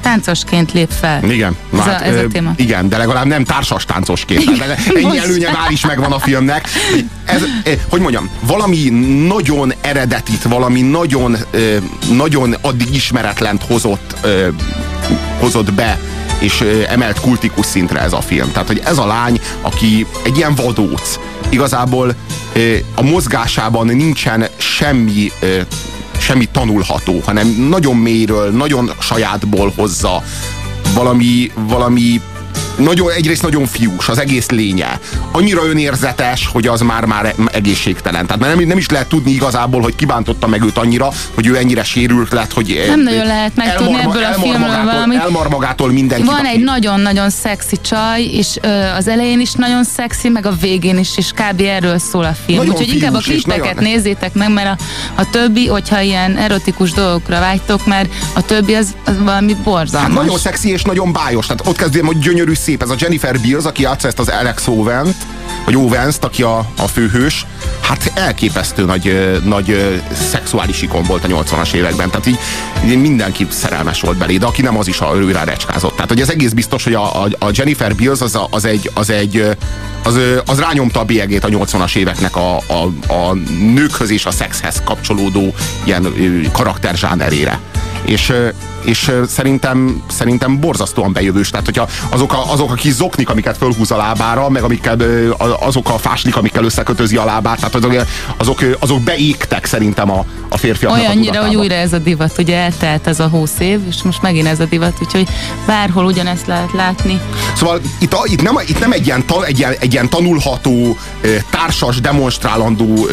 táncosként lép fel. Igen, Ez a- hát, ez a téma. Igen, de legalább nem társas táncosként. Tehát *laughs* Ennyi Most. előnye már is megvan a filmnek. Ez, hogy mondjam, valami nagyon eredetit, valami nagyon, nagyon addig ismeretlent hozott, hozott be és emelt kultikus szintre ez a film. Tehát, hogy ez a lány, aki egy ilyen vadóc, igazából a mozgásában nincsen semmi semmi tanulható, hanem nagyon mélyről, nagyon sajátból hozza valami, valami nagyon, egyrészt nagyon fiús, az egész lénye. Annyira önérzetes, hogy az már-már egészségtelen. Tehát nem, nem is lehet tudni igazából, hogy kibántotta meg őt annyira, hogy ő ennyire sérült lett, hogy Nem nagyon lehet megtudni ebből a filmről magától, valamit. Elmar magától mindenki. Van egy nagyon-nagyon szexi csaj, és ö, az elején is nagyon szexi, meg a végén is, és kb. erről szól a film. Nagyon Úgyhogy inkább a klippeket nagyon- nézzétek meg, mert a, a többi, hogyha ilyen erotikus dolgokra vágytok, mert a többi az, az valami borzalmas. Hát nagyon szexi és nagyon bájos. Tehát ott kezdődik, hogy gyönyörű szép. Ez a Jennifer Beals, aki játsza ezt az Alex Owens, vagy owens aki a, a főhős, hát elképesztő nagy, nagy szexuális ikon volt a 80-as években. Tehát így, így mindenki szerelmes volt belé, de aki nem, az is a ő rá recskázott. Tehát, hogy ez egész biztos, hogy a, a, a Jennifer Beals az, a, az, egy, az egy az, az rányomta a bélyegét a 80-as éveknek a, a, a nőkhöz és a szexhez kapcsolódó ilyen karakterzsánerére. És, és szerintem, szerintem borzasztóan bejövős. Tehát, hogyha azok a, azok a kis zoknik, amiket fölhúz a lábára, meg amikkel, a- azok a fáslik, amikkel összekötözi a lábát, tehát azok, azok, azok beégtek szerintem a, a férfiaknak a Olyannyira, tudatába. hogy újra ez a divat, ugye eltelt ez a 20 év, és most megint ez a divat, úgyhogy bárhol ugyanezt lehet látni. Szóval itt, a, itt, nem, itt nem egy ilyen, ta, egy, ilyen, egy ilyen tanulható, társas, demonstrálandó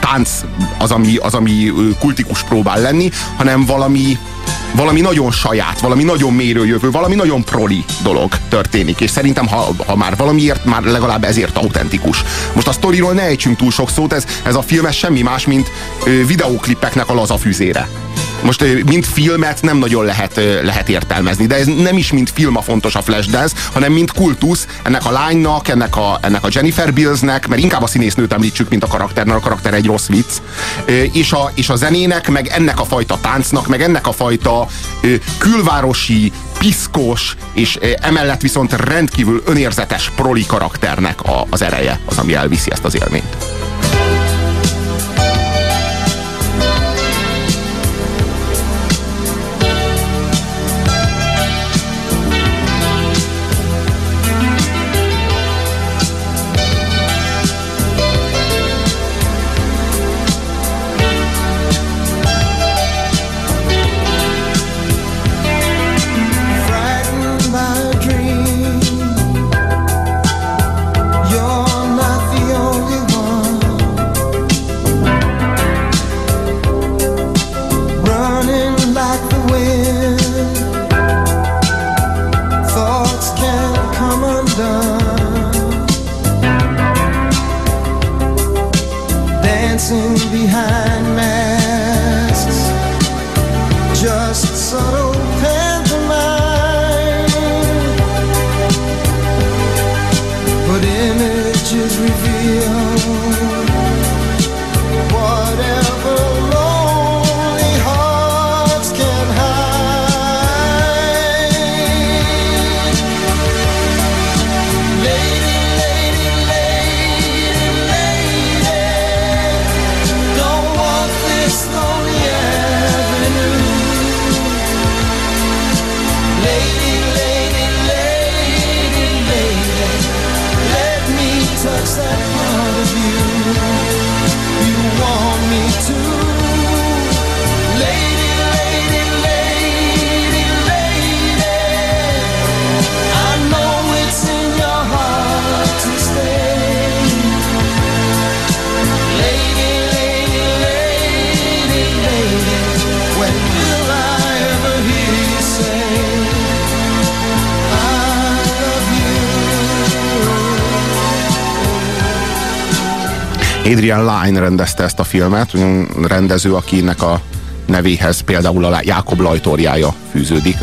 tánc az, ami, az, ami kultikus próbál lenni, hanem valami, valami nagyon saját, valami nagyon mélyről jövő, valami nagyon proli dolog történik. És szerintem, ha, ha már valamiért, már legalább ezért autentikus. Most a sztoriról ne ejtsünk túl sok szót, ez, ez a film ez semmi más, mint ö, videóklippeknek a laza. Most mint filmet nem nagyon lehet, lehet értelmezni, de ez nem is mint film a fontos a Flashdance, hanem mint kultusz ennek a lánynak, ennek a, ennek a Jennifer Billsnek, mert inkább a színésznőt említsük, mint a karakter, mert a karakter egy rossz vicc, és a, és a zenének, meg ennek a fajta táncnak, meg ennek a fajta külvárosi, piszkos, és emellett viszont rendkívül önérzetes proli karakternek a, az ereje, az, ami elviszi ezt az élményt. Adrian Lyne rendezte ezt a filmet, rendező, akinek a nevéhez például a Jákob Lajtorjája fűződik,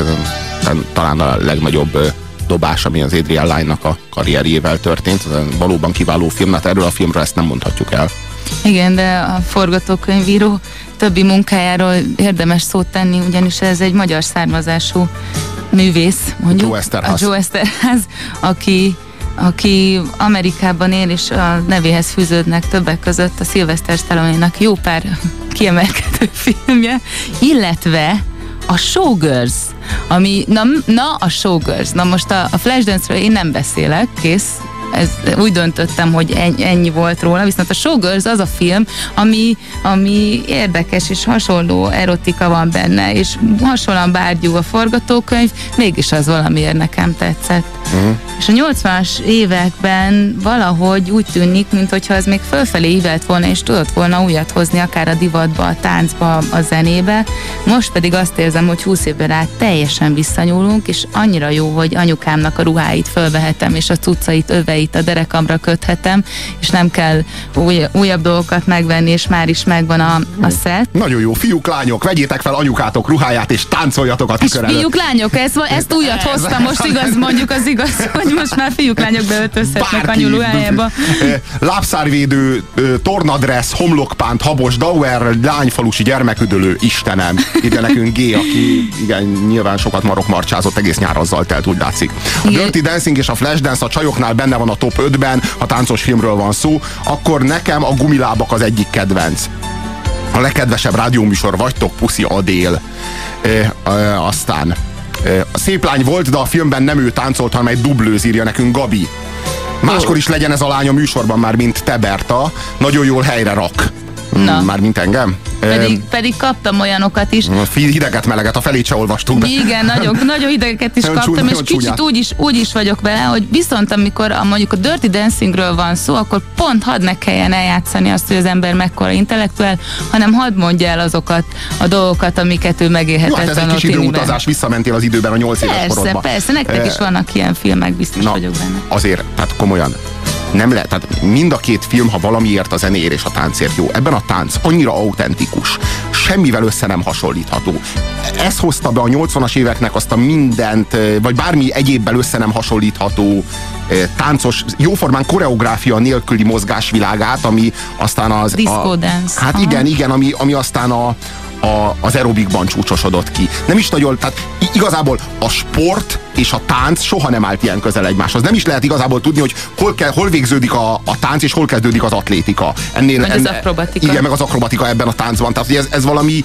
talán a legnagyobb dobás, ami az Adrian Lyne-nak a karrierjével történt. Valóban kiváló film, hát erről a filmről ezt nem mondhatjuk el. Igen, de a forgatókönyvíró többi munkájáról érdemes szót tenni, ugyanis ez egy magyar származású művész, mondjuk. Joe Esterház. A Joe Esterház, aki aki Amerikában él, és a nevéhez fűződnek többek között a Sylvester stallone jó pár kiemelkedő *laughs* filmje, illetve a Showgirls, ami, na, na a Showgirls, na most a, a Flashdance-ről én nem beszélek, kész, ez, úgy döntöttem, hogy ennyi volt róla, viszont a Showgirls az a film, ami, ami érdekes és hasonló erotika van benne, és hasonlóan bárgyú a forgatókönyv, mégis az valamiért nekem tetszett. Uh-huh. És a 80-as években valahogy úgy tűnik, mintha ez még fölfelé ívelt volna, és tudott volna újat hozni, akár a divatba, a táncba, a zenébe. Most pedig azt érzem, hogy 20 évvel át teljesen visszanyúlunk, és annyira jó, hogy anyukámnak a ruháit fölvehetem, és a cuccait, öveit a derekamra köthetem, és nem kell új, újabb dolgokat megvenni, és már is megvan a, a szett. Nagyon jó, fiúk, lányok, vegyétek fel anyukátok ruháját, és táncoljatok a tükör fiúk, lányok, ezt, ezt újat hoztam, most igaz, mondjuk az igaz, *laughs* hogy most már fiúk, lányok beöltözhetnek a nyulóhelyába. *laughs* Lábszárvédő, tornadress, homlokpánt, habos, dauer, lányfalusi gyermeküdölő, Istenem. Ide nekünk G, aki igen, nyilván sokat marokmarcsázott, egész nyár azzal telt, úgy látszik. A Dirty Dancing és a Flashdance a csajoknál benne van a top 5-ben, ha táncos filmről van szó, akkor nekem a gumilábak az egyik kedvenc a legkedvesebb rádióműsor vagytok, Puszi Adél. E, e, aztán a szép lány volt, de a filmben nem ő táncolt, hanem egy dublőz írja nekünk Gabi. Máskor is legyen ez a lány a műsorban már, mint te, Berta. Nagyon jól helyre rak. Na. Már mint engem. Pedig, pedig kaptam olyanokat is. Hideget, meleget, a felét se olvastunk be. Igen, nagyon, *laughs* nagyon hidegeket is kaptam, csúnya, és kicsit úgy is, úgy is vagyok vele, hogy viszont amikor a, mondjuk a Dirty Dancingről van szó, akkor pont hadd ne kelljen eljátszani azt, hogy az ember mekkora intellektuál, hanem hadd mondja el azokat a dolgokat, amiket ő megélhetett. Jó, hát ez egy kis időutazás, visszamentél az időben a nyolc éves persze, korodban. Persze, nektek is vannak ilyen filmek, biztos Na, vagyok benne. Azért, tehát komolyan, nem lehet, tehát mind a két film, ha valamiért a zenéért és a táncért jó. Ebben a tánc annyira autentikus, semmivel össze nem hasonlítható. Ez hozta be a 80-as éveknek azt a mindent, vagy bármi egyébbel össze nem hasonlítható táncos, jóformán koreográfia nélküli mozgásvilágát, ami aztán az... Disco a, dance. Hát igen, igen, ami, ami aztán a, a, az aerobikban csúcsosodott ki. Nem is nagyon, tehát igazából a sport és a tánc soha nem állt ilyen közel egymáshoz. Nem is lehet igazából tudni, hogy hol, kell, hol végződik a, a tánc, és hol kezdődik az atlétika. Ennél, meg enne, az akrobatika. Igen, meg az akrobatika ebben a táncban. Tehát ez, ez valami,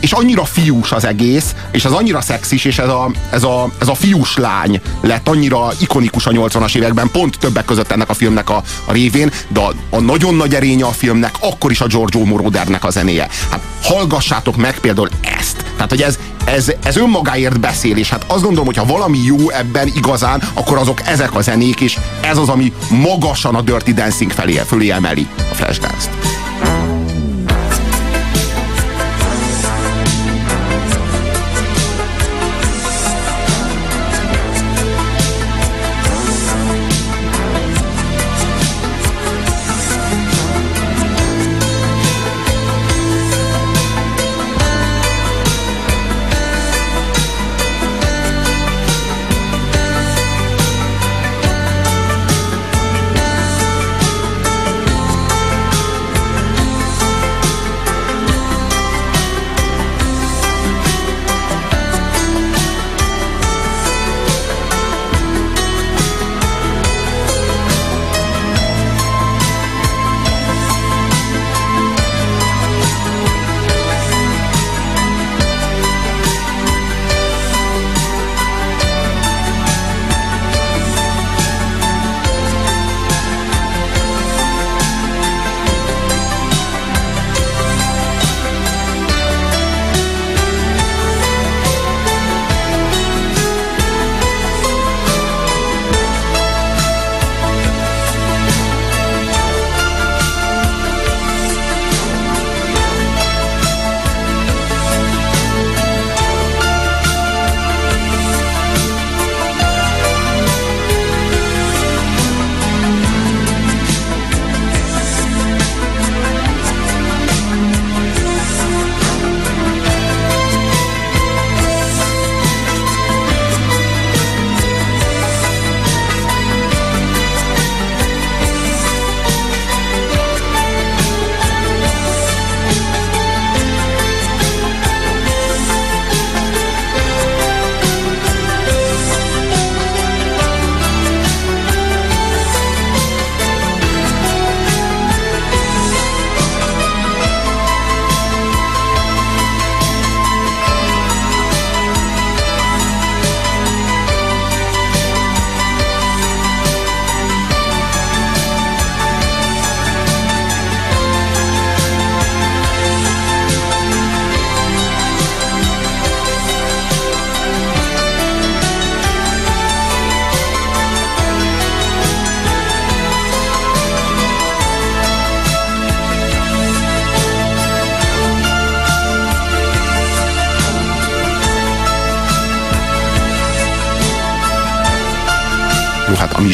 és annyira fiús az egész, és ez annyira szexis, és ez a, ez a, ez a fiús lány lett annyira ikonikus a 80-as években, pont többek között ennek a filmnek a, a révén, de a, a nagyon nagy erénye a filmnek akkor is a Giorgio Morodernek a zenéje. Hát hallgassátok meg például ezt. Tehát, hogy ez, ez, ez önmagáért beszél, és hát azt gondolom, hogy ha valami jó ebben igazán, akkor azok ezek a zenék, és ez az, ami magasan a Dirty Dancing felé, fölé emeli a Flashdance-t.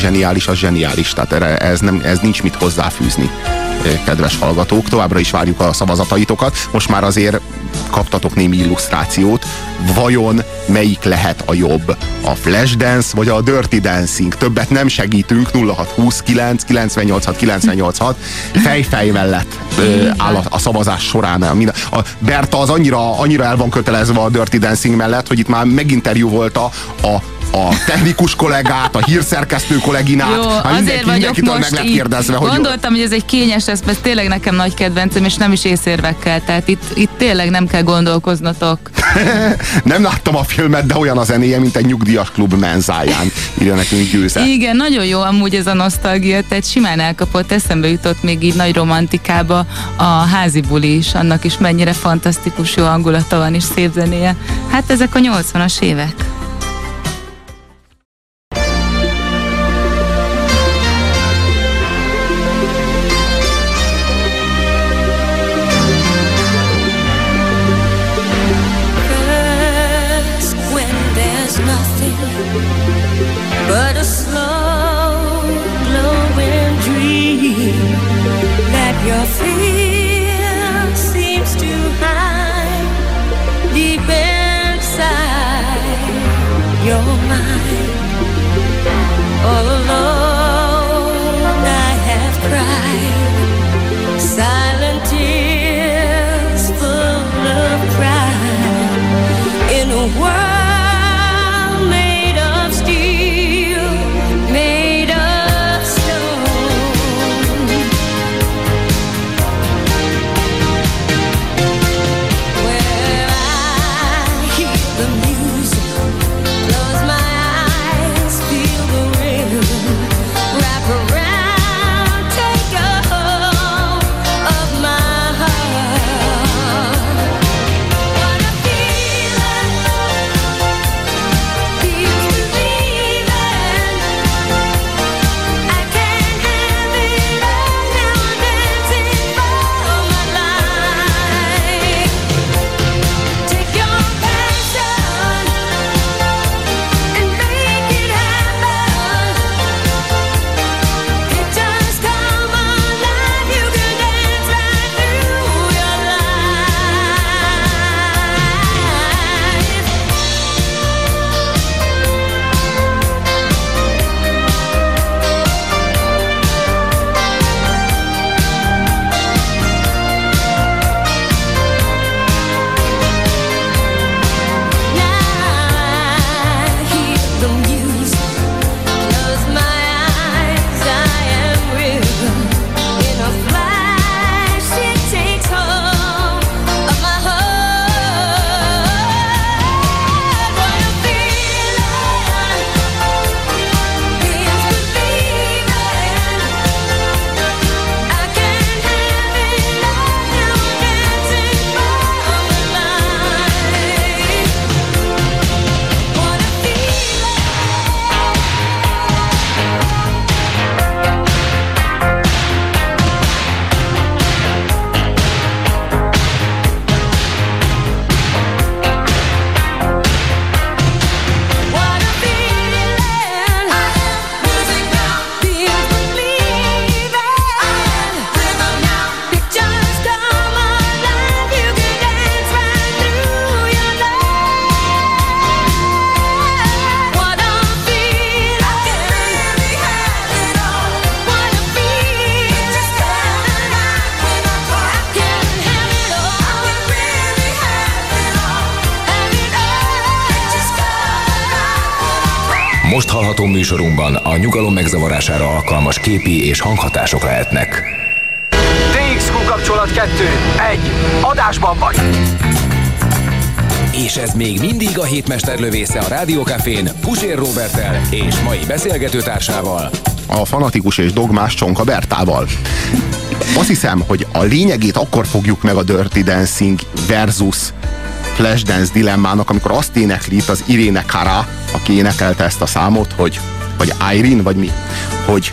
Zseniális, az zseniális, tehát erre, ez, nem, ez nincs mit hozzáfűzni kedves hallgatók. Továbbra is várjuk a szavazataitokat. Most már azért kaptatok némi illusztrációt. Vajon melyik lehet a jobb? A Flashdance vagy a Dirty Dancing? Többet nem segítünk. 0629 986 986 fejfej mellett ö, áll a, a szavazás során. A, a Berta az annyira, annyira el van kötelezve a Dirty Dancing mellett, hogy itt már meginterjúvolta a a technikus kollégát, a hírszerkesztő kolléginát. Jó, hát azért vagyok most meg lett kérdezve, hogy Gondoltam, hogy ez egy kényes lesz, mert tényleg nekem nagy kedvencem, és nem is észérvekkel. Tehát itt, itt tényleg nem kell gondolkoznotok. *laughs* nem láttam a filmet, de olyan a zenéje, mint egy nyugdíjas klub menzáján, írja nekünk Győze. Igen, nagyon jó amúgy ez a nosztalgia, tehát simán elkapott, eszembe jutott még így nagy romantikába a házi buli is, annak is mennyire fantasztikus jó hangulata van és szép zenéje. Hát ezek a 80-as évek. Nyugalom megzavarására alkalmas képi és hanghatások lehetnek. DXQ kapcsolat 2. 1. Adásban vagy. És ez még mindig a hétmester lövésze a Rádiókafén Pusér Robertel és mai beszélgetőtársával. a fanatikus és dogmás Csonka Bertával. Azt hiszem, hogy a lényegét akkor fogjuk meg a Dirty Dancing versus Flashdance dilemmának, amikor azt énekli itt az Irene Cara, aki énekelte ezt a számot, hogy vagy Irene, vagy mi, hogy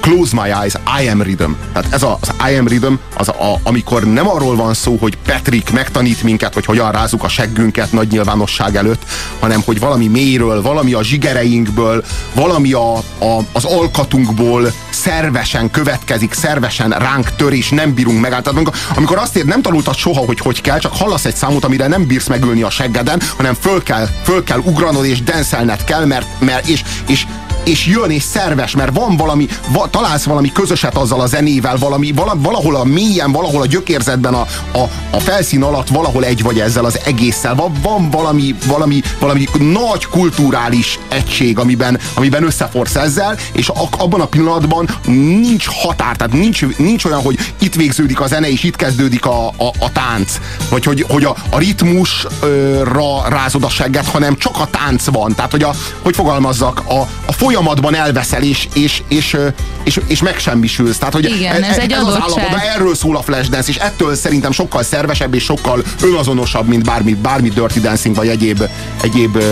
Close my eyes, I am rhythm. Tehát ez a, az I am rhythm, az a, amikor nem arról van szó, hogy Patrick megtanít minket, hogy hogyan rázzuk a seggünket nagy nyilvánosság előtt, hanem hogy valami mélyről, valami a zsigereinkből, valami a, a, az alkatunkból szervesen következik, szervesen ránk tör, és nem bírunk megállni. Tehát amikor, amikor azt ér, nem tanultad soha, hogy hogy kell, csak hallasz egy számot, amire nem bírsz megülni a seggeden, hanem föl kell, föl kell ugranod, és denszelned kell, mert, mert és, és és jön és szerves, mert van valami, va, találsz valami közöset azzal a zenével, valami, vala, valahol a mélyen, valahol a gyökérzetben, a, a, a felszín alatt valahol egy vagy ezzel az egésszel. Van, van valami, valami, valami nagy kulturális egység, amiben, amiben összeforsz ezzel, és a, abban a pillanatban nincs határ, tehát nincs, nincs olyan, hogy itt végződik a zene, és itt kezdődik a, a, a tánc, vagy hogy, hogy a, a ritmusra rázod a segget, hanem csak a tánc van. Tehát, hogy a, hogy fogalmazzak, a, a folyamatban elveszel, és, és, és, és, és megsemmisülsz. Tehát, hogy Igen, ez egy az adottság. állapot, de erről szól a Flashdance, és ettől szerintem sokkal szervesebb és sokkal önazonosabb, mint bármi, bármi Dirty Dancing, vagy egyéb, egyéb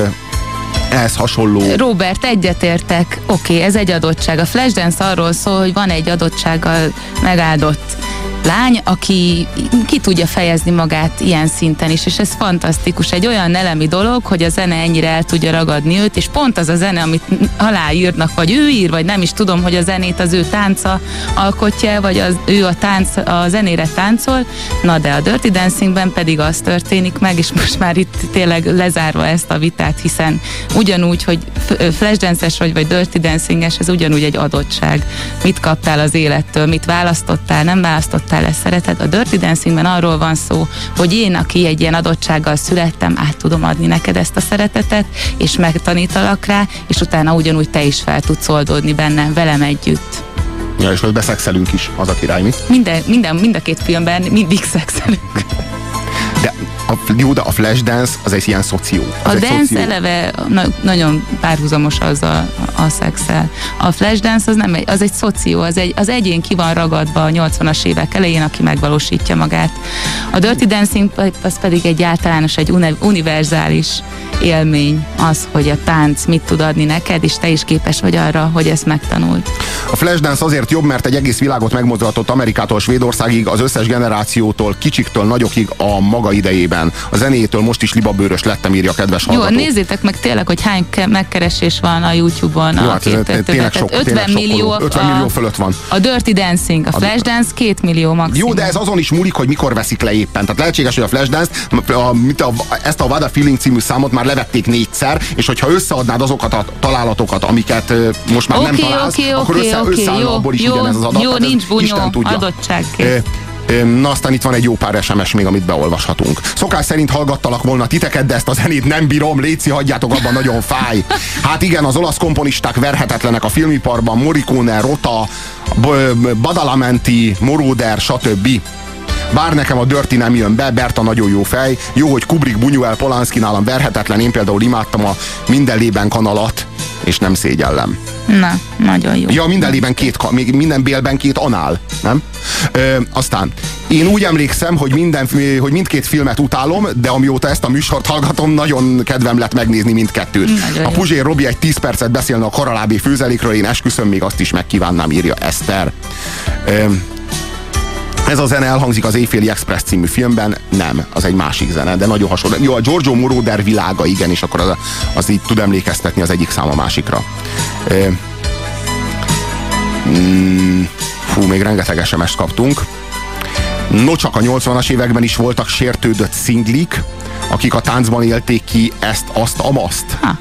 ehhez hasonló. Robert, egyetértek. Oké, okay, ez egy adottság. A Flashdance arról szól, hogy van egy adottsággal megáldott lány, aki ki tudja fejezni magát ilyen szinten is, és ez fantasztikus. Egy olyan elemi dolog, hogy a zene ennyire el tudja ragadni őt, és pont az a zene, amit aláírnak, vagy ő ír, vagy nem is tudom, hogy a zenét az ő tánca alkotja, vagy az, ő a, tánc, a zenére táncol, na de a Dirty Dancingben pedig az történik meg, és most már itt tényleg lezárva ezt a vitát, hiszen ugyanúgy, hogy f- Flashdance-es vagy, vagy Dirty Dancinges, ez ugyanúgy egy adottság. Mit kaptál az élettől, mit választottál, nem választottál, ezt szereted. A Dirty Dancingben arról van szó, hogy én, aki egy ilyen adottsággal születtem, át tudom adni neked ezt a szeretetet, és megtanítalak rá, és utána ugyanúgy te is fel tudsz oldódni bennem, velem együtt. Ja, és hogy beszexelünk is, az a király, mi? Minden, minden, mind a két filmben mindig szexelünk. De a, jó, de a Flashdance az egy ilyen szoció. Az A dance szoció. eleve na, nagyon párhuzamos az a, a szexel. A flashdance az nem egy, az egy szoció, az, egy, az egyén ki van ragadva a 80-as évek elején, aki megvalósítja magát. A Dirty Dancing az pedig egy általános, egy uni- univerzális élmény az, hogy a tánc mit tud adni neked, és te is képes vagy arra, hogy ezt megtanuld. A Flashdance azért jobb, mert egy egész világot megmozgatott Amerikától Svédországig, az összes generációtól, kicsiktől nagyokig a maga idejében. A zenéjétől most is libabőrös lettem, írja a kedves Jó, hallgató. nézzétek meg tényleg, hogy hány ke- megkeresés van a YouTube-on. Jó, a hát képtetőben. tényleg sok, 50 tényleg millió, sokkoló. 50 millió fölött van. A Dirty Dancing, a Flashdance 2 millió maximum. Jó, de ez azon is múlik, hogy mikor veszik le éppen. Tehát lehetséges, hogy a Flashdance, a, mint a, ezt a Vada Feeling című számot már levették négyszer, és hogyha összeadnád azokat a találatokat, amiket most már nem Oké, találsz, oké, akkor oké, össze, oké, összeállna jó, abból is jó, ugyanez az adat. jó, ez nincs bunyó, Isten Na aztán itt van egy jó pár SMS még, amit beolvashatunk. Szokás szerint hallgattalak volna titeket, de ezt a zenét nem bírom, léci, hagyjátok abban, nagyon fáj. Hát igen, az olasz komponisták verhetetlenek a filmiparban, Morricone, Rota, Badalamenti, Moroder, stb. Bár nekem a Dirty nem jön be, Berta nagyon jó fej. Jó, hogy Kubrick, Buñuel, Polanski nálam verhetetlen. Én például imádtam a minden lében kanalat, és nem szégyellem. Na, nagyon jó. Ja, minden lében két, még minden bélben két anál, nem? Ö, aztán, én úgy emlékszem, hogy, minden, hogy mindkét filmet utálom, de amióta ezt a műsort hallgatom, nagyon kedvem lett megnézni mindkettőt. Nagyon a. Puzsér Robi egy 10 percet beszélne a karalábi főzelékről, én esküszöm, még azt is megkívánnám, írja Eszter. Ö, ez a zene elhangzik az Éjféli Express című filmben, nem, az egy másik zene, de nagyon hasonló. Jó, a Giorgio Moroder világa, igen, és akkor az, az így tud emlékeztetni az egyik szám a másikra. Mm, fú, még rengeteg SMS-t kaptunk. No, csak a 80-as években is voltak sértődött szinglik, akik a táncban élték ki ezt, azt, amaszt. Ha.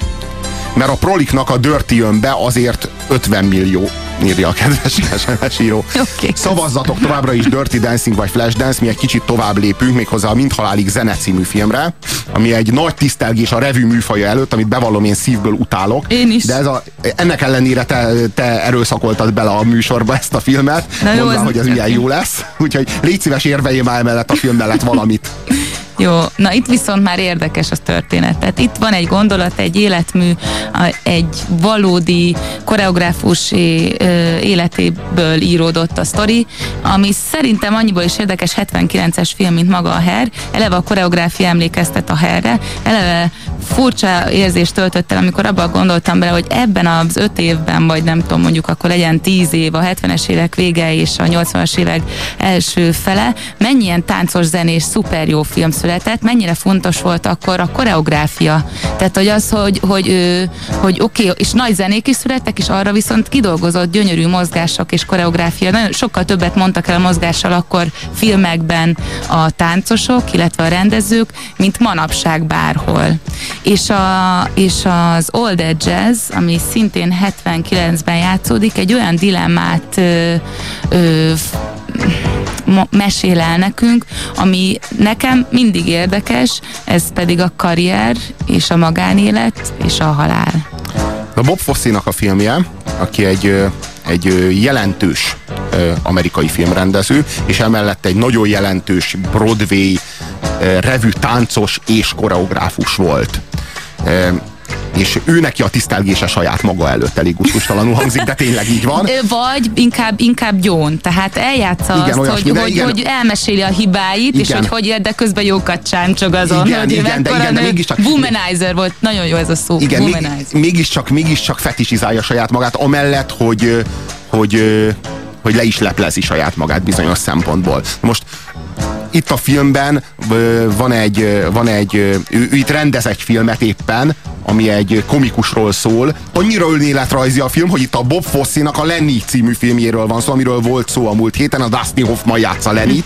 Mert a proliknak a Dirty jön be azért 50 millió, írja a kedves *laughs* SMS író. Oké. Szavazzatok továbbra is Dirty Dancing vagy Flashdance, mi egy kicsit tovább lépünk, méghozzá a Mint halálig zene című filmre, ami egy nagy tisztelgés a revű műfaja előtt, amit bevallom én szívből utálok. Én is. De ez a, ennek ellenére te, te erőszakoltad bele a műsorba ezt a filmet, Na jó, mondván, az- hogy ez milyen jó lesz. Úgyhogy légy szíves érveljél már emellett a film mellett valamit. *laughs* Jó, na itt viszont már érdekes a történet. Tehát itt van egy gondolat, egy életmű, egy valódi koreográfus életéből íródott a sztori, ami szerintem annyiból is érdekes 79-es film, mint maga a Her. Eleve a koreográfia emlékeztet a Herre, eleve furcsa érzést töltött el, amikor abban gondoltam bele, hogy ebben az öt évben, vagy nem tudom, mondjuk akkor legyen tíz év, a 70-es évek vége és a 80-as évek első fele, mennyien táncos zenés, szuper jó film született, mennyire fontos volt akkor a koreográfia. Tehát, hogy az, hogy, hogy, hogy, hogy oké, okay, és nagy zenék is születtek, és arra viszont kidolgozott gyönyörű mozgások és koreográfia. Nagyon sokkal többet mondtak el a mozgással akkor filmekben a táncosok, illetve a rendezők, mint manapság bárhol. És, a, és az Old Jazz, ami szintén 79-ben játszódik, egy olyan dilemmát ö, ö, mesél el nekünk, ami nekem mindig érdekes, ez pedig a karrier és a magánélet és a halál. A Bob Fosse-nak a filmje, aki egy, egy jelentős amerikai filmrendező, és emellett egy nagyon jelentős Broadway revű táncos és koreográfus volt. Ö, És ő neki a tisztelgése saját maga előtt elég gusztustalanul hangzik, de tényleg így van. Vagy inkább, inkább gyón, tehát eljátsza Igen, azt, hogy, hogy, igen. hogy elmeséli a hibáit, és Igen. hogy hogy ér, de közben jókat csámcsog azon, Igen, hogy igen, de igen, de mégiscsak- Womanizer volt, nagyon jó ez a szó, Igen, womanizer. mégiscsak, mégiscsak fetisizálja saját magát, amellett, hogy, hogy, ö, hogy le is leplezi saját magát bizonyos szempontból. Most itt a filmben van egy, van egy ő, ő itt rendez egy filmet éppen, ami egy komikusról szól. Annyira önéletrajzi a film, hogy itt a Bob Fosse-nak a Lenny című filmjéről van szó, amiről volt szó a múlt héten, a Dustin Hoffman játsza Lennyt.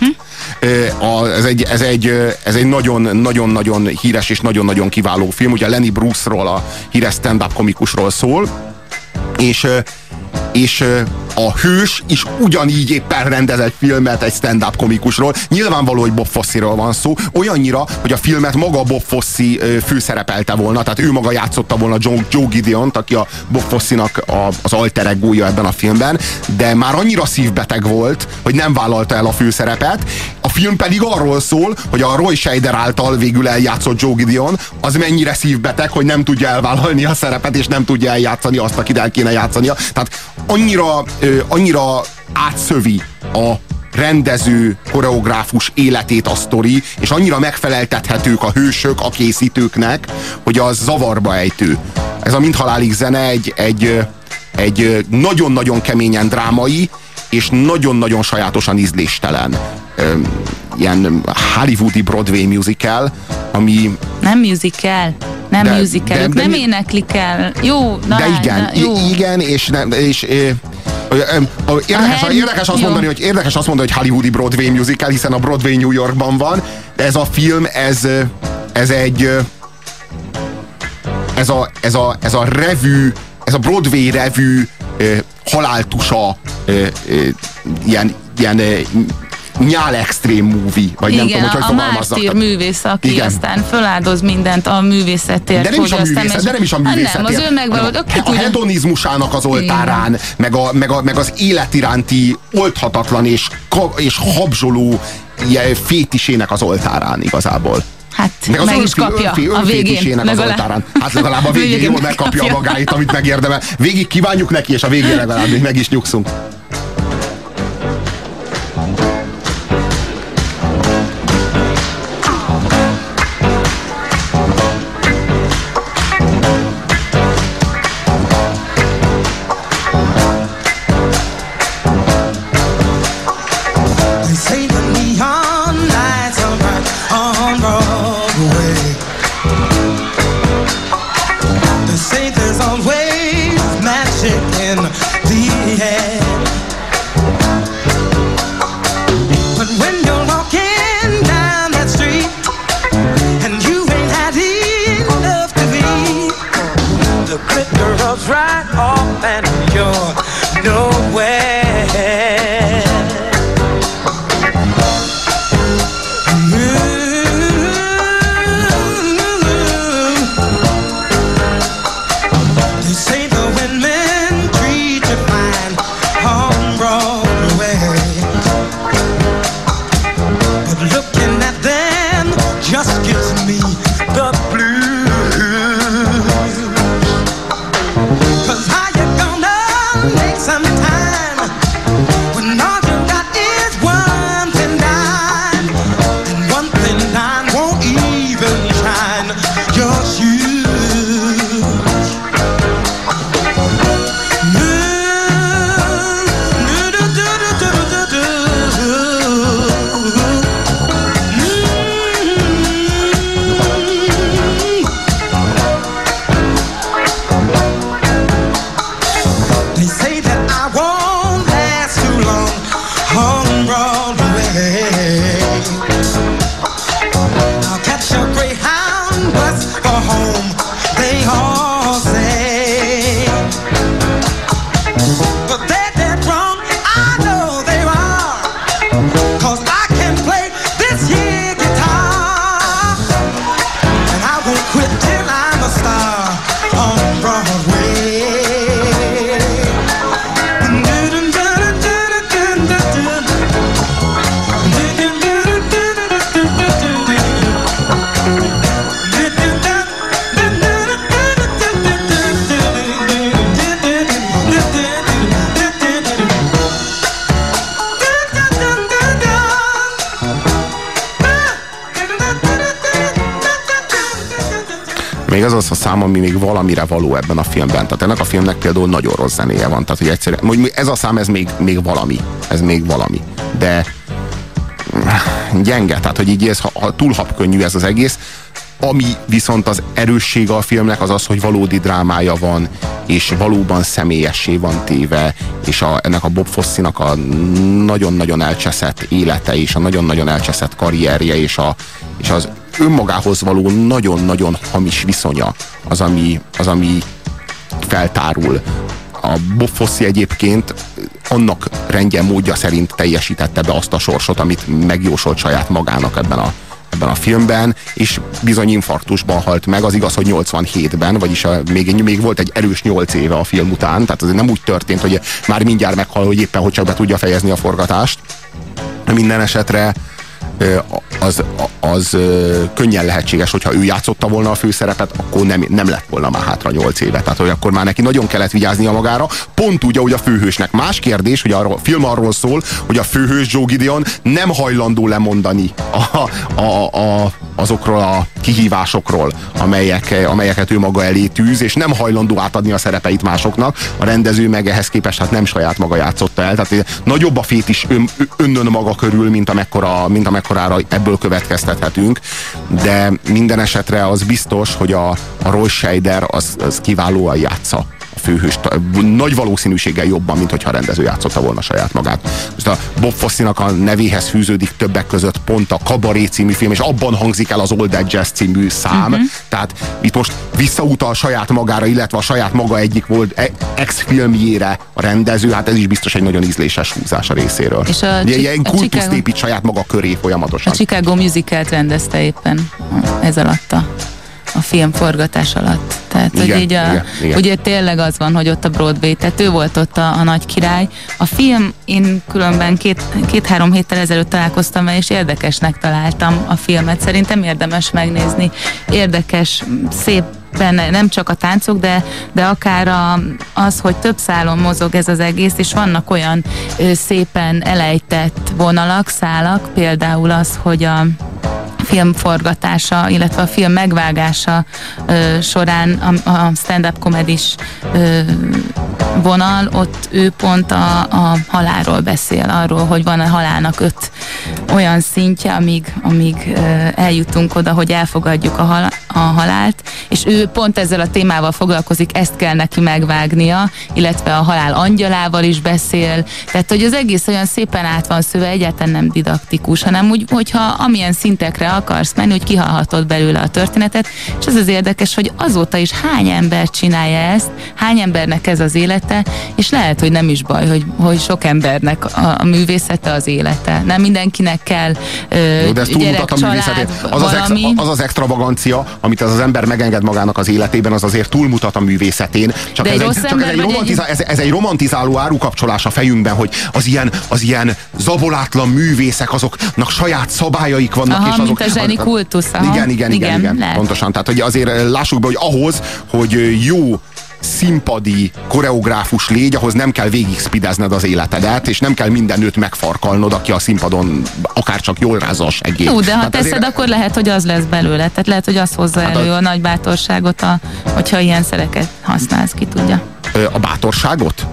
Ö, a, ez egy, ez egy, ez egy nagyon, nagyon-nagyon híres és nagyon-nagyon kiváló film. Ugye Lenny Bruce-ról, a híres stand-up komikusról szól. És, és a hős is ugyanígy éppen rendez egy filmet egy stand-up komikusról. Nyilvánvaló, hogy Bob Fosse-ról van szó, olyannyira, hogy a filmet maga Bob Fosse ö, főszerepelte volna, tehát ő maga játszotta volna Joe, Joe Gideon-t, aki a Bob Fosse-nak a, az alter egója ebben a filmben, de már annyira szívbeteg volt, hogy nem vállalta el a főszerepet. A film pedig arról szól, hogy a Roy Scheider által végül eljátszott Joe Gideon, az mennyire szívbeteg, hogy nem tudja elvállalni a szerepet, és nem tudja eljátszani azt, akit el kéne játszania. Tehát annyira, ö, annyira átszövi a rendező, koreográfus életét a sztori, és annyira megfeleltethetők a hősök a készítőknek, hogy az zavarba ejtő. Ez a Mind halálig zene egy, egy, egy nagyon-nagyon keményen drámai, és nagyon-nagyon sajátosan ízléstelen ilyen hollywoodi Broadway musical, ami Nem musical, nem De- musical, de- de nem éneklik el. Jó, na, de igen, na, jó. igen, és, nem, és érdekes, érdekes, azt mondani, hogy, érdekes azt mondani, hogy hollywoodi Broadway musical, hiszen a Broadway New Yorkban van, de ez a film, ez, ez egy ez a, ez a, ez a revű, ez a Broadway revű haláltusa ilyen, ilyen nyál extrém movie, vagy Igen, nem tudom, hogy hogy a fogalmazzak. mártír művész, aki Igen. aztán föláldoz mindent a művészetért. De nem is a hogy művészet, de nem is a Hát művészet. Nem, az ő megvalód. A tudja. hedonizmusának az oltárán, meg, a, meg, a, meg az élet iránti oldhatatlan és, és habzsoló fétisének az oltárán igazából. Hát Meg az meg is kapja önfé- a végén. önfétisének az oltárán. Hát legalább a végén jól megkapja a magáit, amit megérdemel. Végig kívánjuk neki, és a végén legalább még meg is nyugszunk. Ami még valamire való ebben a filmben. Tehát ennek a filmnek például nagyon rossz zenéje van. Tehát, hogy egyszerűen, hogy ez a szám, ez még, még valami. Ez még valami. De gyenge, tehát hogy így ez, ha, túl habkönnyű ez az egész, ami viszont az erőssége a filmnek az az, hogy valódi drámája van, és valóban személyessé van téve, és a, ennek a Bob Fosse-nak a nagyon-nagyon elcseszett élete, és a nagyon-nagyon elcseszett karrierje, és, a, és az önmagához való nagyon-nagyon hamis viszonya az, ami, az, ami feltárul. A Bob Fosse egyébként annak rendje módja szerint teljesítette be azt a sorsot, amit megjósolt saját magának ebben a, ebben a filmben, és bizony infarktusban halt meg, az igaz, hogy 87-ben, vagyis a, még, még volt egy erős 8 éve a film után, tehát ez nem úgy történt, hogy már mindjárt meghal, hogy éppen hogy csak be tudja fejezni a forgatást. Minden esetre az, az ö, könnyen lehetséges, hogyha ő játszotta volna a főszerepet, akkor nem, nem lett volna már hátra 8 éve. Tehát, hogy akkor már neki nagyon kellett vigyáznia magára. Pont úgy, ahogy a főhősnek. Más kérdés, hogy a film arról szól, hogy a főhős Joe Gideon nem hajlandó lemondani a, a, a, azokról a kihívásokról, amelyek, amelyeket ő maga elé tűz, és nem hajlandó átadni a szerepeit másoknak. A rendező meg ehhez képest hát nem saját maga játszotta el. Tehát nagyobb a fét is ön, önnön maga körül, mint, amekkora, mint amekkorára ebből következtethetünk, de minden esetre az biztos, hogy a, a Roy Scheider az, az kiválóan játsza a főhős nagy valószínűséggel jobban, mint hogyha a rendező játszotta volna saját magát. Most a Bob Fosse-nak a nevéhez fűződik többek között pont a Kabaré című film, és abban hangzik el az Old Dead Jazz című szám. Uh-huh. Tehát itt most visszautal saját magára, illetve a saját maga egyik volt e- ex-filmjére a rendező, hát ez is biztos egy nagyon ízléses húzás a részéről. És a ilyen a kultuszt Chicago- épít saját maga köré folyamatosan. A Chicago Musical-t rendezte éppen ez alatt a, film forgatás alatt. Tehát, Igen, hogy így a, igen, igen. ugye tényleg az van, hogy ott a Broadway, tehát ő volt ott a, a nagy király. A film, én különben két, két-három héttel ezelőtt találkoztam vele, és érdekesnek találtam a filmet. Szerintem érdemes megnézni. Érdekes, szép benne nem csak a táncok, de, de akár a, az, hogy több szálon mozog ez az egész, és vannak olyan ö, szépen elejtett vonalak, szálak, például az, hogy a film forgatása, illetve a film megvágása ö, során a, a stand-up komedis vonal, ott ő pont a, a halálról beszél, arról, hogy van a halálnak öt olyan szintje, amíg, amíg eljutunk oda, hogy elfogadjuk a, hal, a halált, és ő pont ezzel a témával foglalkozik, ezt kell neki megvágnia, illetve a halál angyalával is beszél, tehát hogy az egész olyan szépen át van szöve, egyáltalán nem didaktikus, hanem úgy, hogyha amilyen szintekre akarsz menni, hogy kihallhatod belőle a történetet, és ez az érdekes, hogy azóta is hány ember csinálja ezt, hány embernek ez az élete, és lehet, hogy nem is baj, hogy, hogy sok embernek a, a művészete az élete. Nem mindenkinek kell ö, Jó, de ez gyerek, a család. Az az, ex, az az extravagancia, amit az az ember megenged magának az életében, az azért túlmutat a művészetén. Csak, De egy ez, rossz egy, csak ez, egy egy- romantizál, ez, ez egy romantizáló árukapcsolás a fejünkben, hogy az ilyen, az ilyen zabolátlan művészek, azoknak saját szabályaik vannak. Aha, és azok, a zseni kultusz, aha. Igen, igen, igen, Igen, igen, lehet. pontosan. Tehát, hogy azért eh, lássuk be, hogy ahhoz, hogy eh, jó színpadi koreográfus légy, ahhoz nem kell végig spidezned az életedet, és nem kell minden nőt megfarkalnod, aki a színpadon akár csak jól rázza a segélyt. Jó, de ha Tehát teszed, azért- akkor lehet, hogy az lesz belőle. Tehát lehet, hogy az hozza Hát elő a- a nagy bátorságot, a, hogyha ilyen szereket használsz, ki tudja. A bátorságot?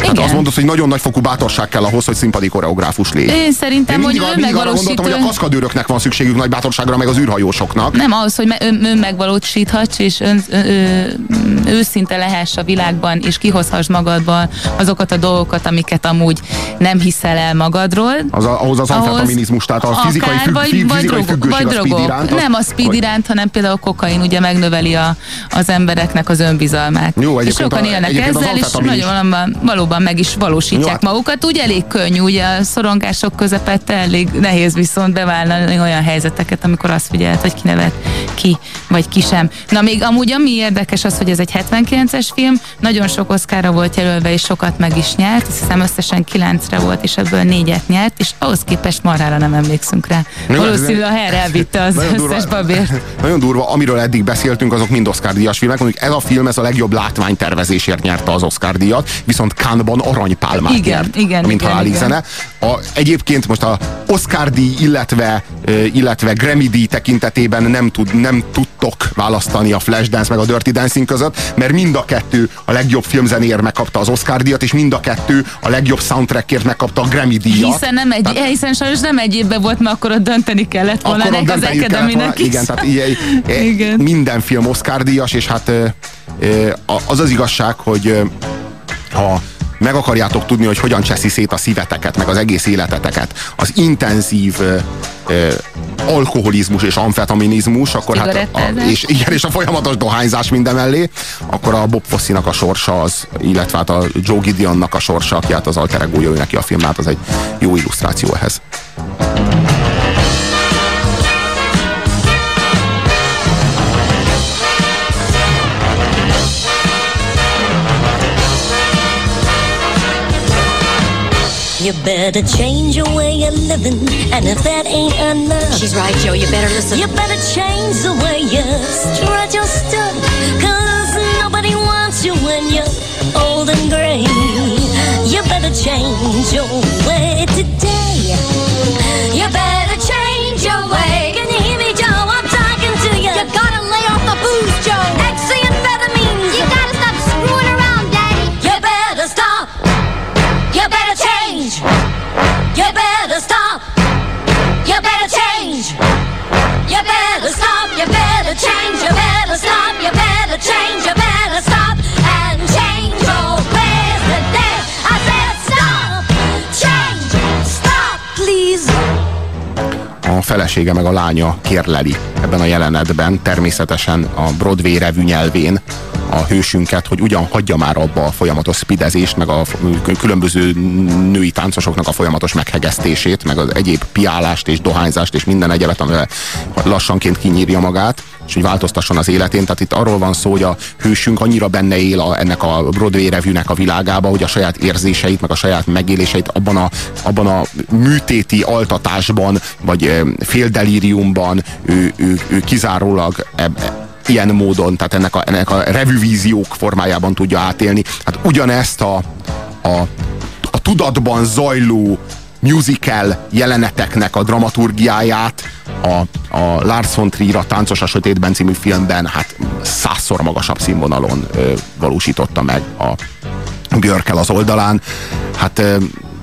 Tehát Igen. azt mondod, hogy nagyon nagy fokú bátorság kell ahhoz, hogy színpadi koreográfus légy. Én szerintem, Én mindig, hogy mindig arra gondoltam, hogy a kaszkadőröknek van szükségük nagy bátorságra, meg az űrhajósoknak. Nem ahhoz, hogy ön, ön megvalósíthatsz, és ön, ö, ö, őszinte lehess a világban, és kihozhass magadban azokat a dolgokat, amiket amúgy nem hiszel el magadról. Az a, ahhoz az amfetaminizmus, tehát a fizikai, akár, függ, vagy, fi- vagy, fizikai drogok, függőség vagy a speed iránt. az- Nem a speed vagy- iránt, hanem például a kokain ugye megnöveli a, az embereknek az önbizalmát. Jó, és sokan a- élnek ezzel, és nagyon valóban, valóban meg is valósítják Jó, hát- magukat. Úgy elég könnyű, ugye a szorongások közepette elég nehéz viszont bevállalni olyan helyzeteket, amikor azt figyelt, hogy ki nevet ki, vagy ki sem. Na még amúgy ami érdekes az, hogy ez egy 79-es film, nagyon sok oszkára volt jelölve, és sokat meg is nyert, azt hiszem összesen 9-re volt, és ebből négyet nyert, és ahhoz képest marhára nem emlékszünk rá. Jó, hát Valószínűleg a helyre elvitte az Nagyon durva. összes babért. *laughs* Nagyon durva, amiről eddig beszéltünk, azok mind Oscar díjas filmek. Mondjuk ez a film, ez a legjobb látványtervezésért nyerte az Oscar díjat, viszont Cannes Japánban aranypálmát igen, nyert, igen, mint igen, igen. zene. A, egyébként most a Oscar díj, illetve, illetve Grammy díj tekintetében nem, tud, nem tudtok választani a Flashdance meg a Dirty Dancing között, mert mind a kettő a legjobb filmzenéért megkapta az Oscar díjat, és mind a kettő a legjobb soundtrackért megkapta a Grammy díjat. Hiszen, nem egy, tehát, hiszen sajnos nem egy évben volt, mert akkor ott dönteni kellett volna akkor ennek az Academy-nek Igen, tehát ilyen, *laughs* igen. minden film Oscar díjas, és hát az az igazság, hogy ha meg akarjátok tudni, hogy hogyan cseszi szét a szíveteket, meg az egész életeteket, az intenzív ö, alkoholizmus és amfetaminizmus, akkor hát a, és, igen, és a folyamatos dohányzás minden mellé, akkor a Bob Fosszinak a sorsa az, illetve hát a Joe Gideonnak a sorsa, aki hát az alter egója neki a filmát, az egy jó illusztráció ehhez. You better change your way of living. And if that ain't enough, she's right, Joe. You better listen. You better change the way you stretch your stuff. Cause nobody wants you when you're old and gray. You better change your way today. You better. felesége meg a lánya kérleli ebben a jelenetben, természetesen a Broadway revű nyelvén a hősünket, hogy ugyan hagyja már abba a folyamatos spidezést, meg a különböző női táncosoknak a folyamatos meghegesztését, meg az egyéb piálást és dohányzást és minden egyebet, amivel lassanként kinyírja magát, és hogy változtasson az életén. Tehát itt arról van szó, hogy a hősünk annyira benne él a, ennek a Broadway revűnek a világába, hogy a saját érzéseit, meg a saját megéléseit abban a, abban a műtéti altatásban, vagy fél delíriumban ő, ő, ő kizárólag eb, ilyen módon, tehát ennek a, ennek a revüvíziók formájában tudja átélni. Hát ugyanezt a, a, a tudatban zajló musical jeleneteknek a dramaturgiáját a, a Lars von Trier a Táncos a Sötétben című filmben hát százszor magasabb színvonalon ö, valósította meg a Björkel az oldalán. Hát ö,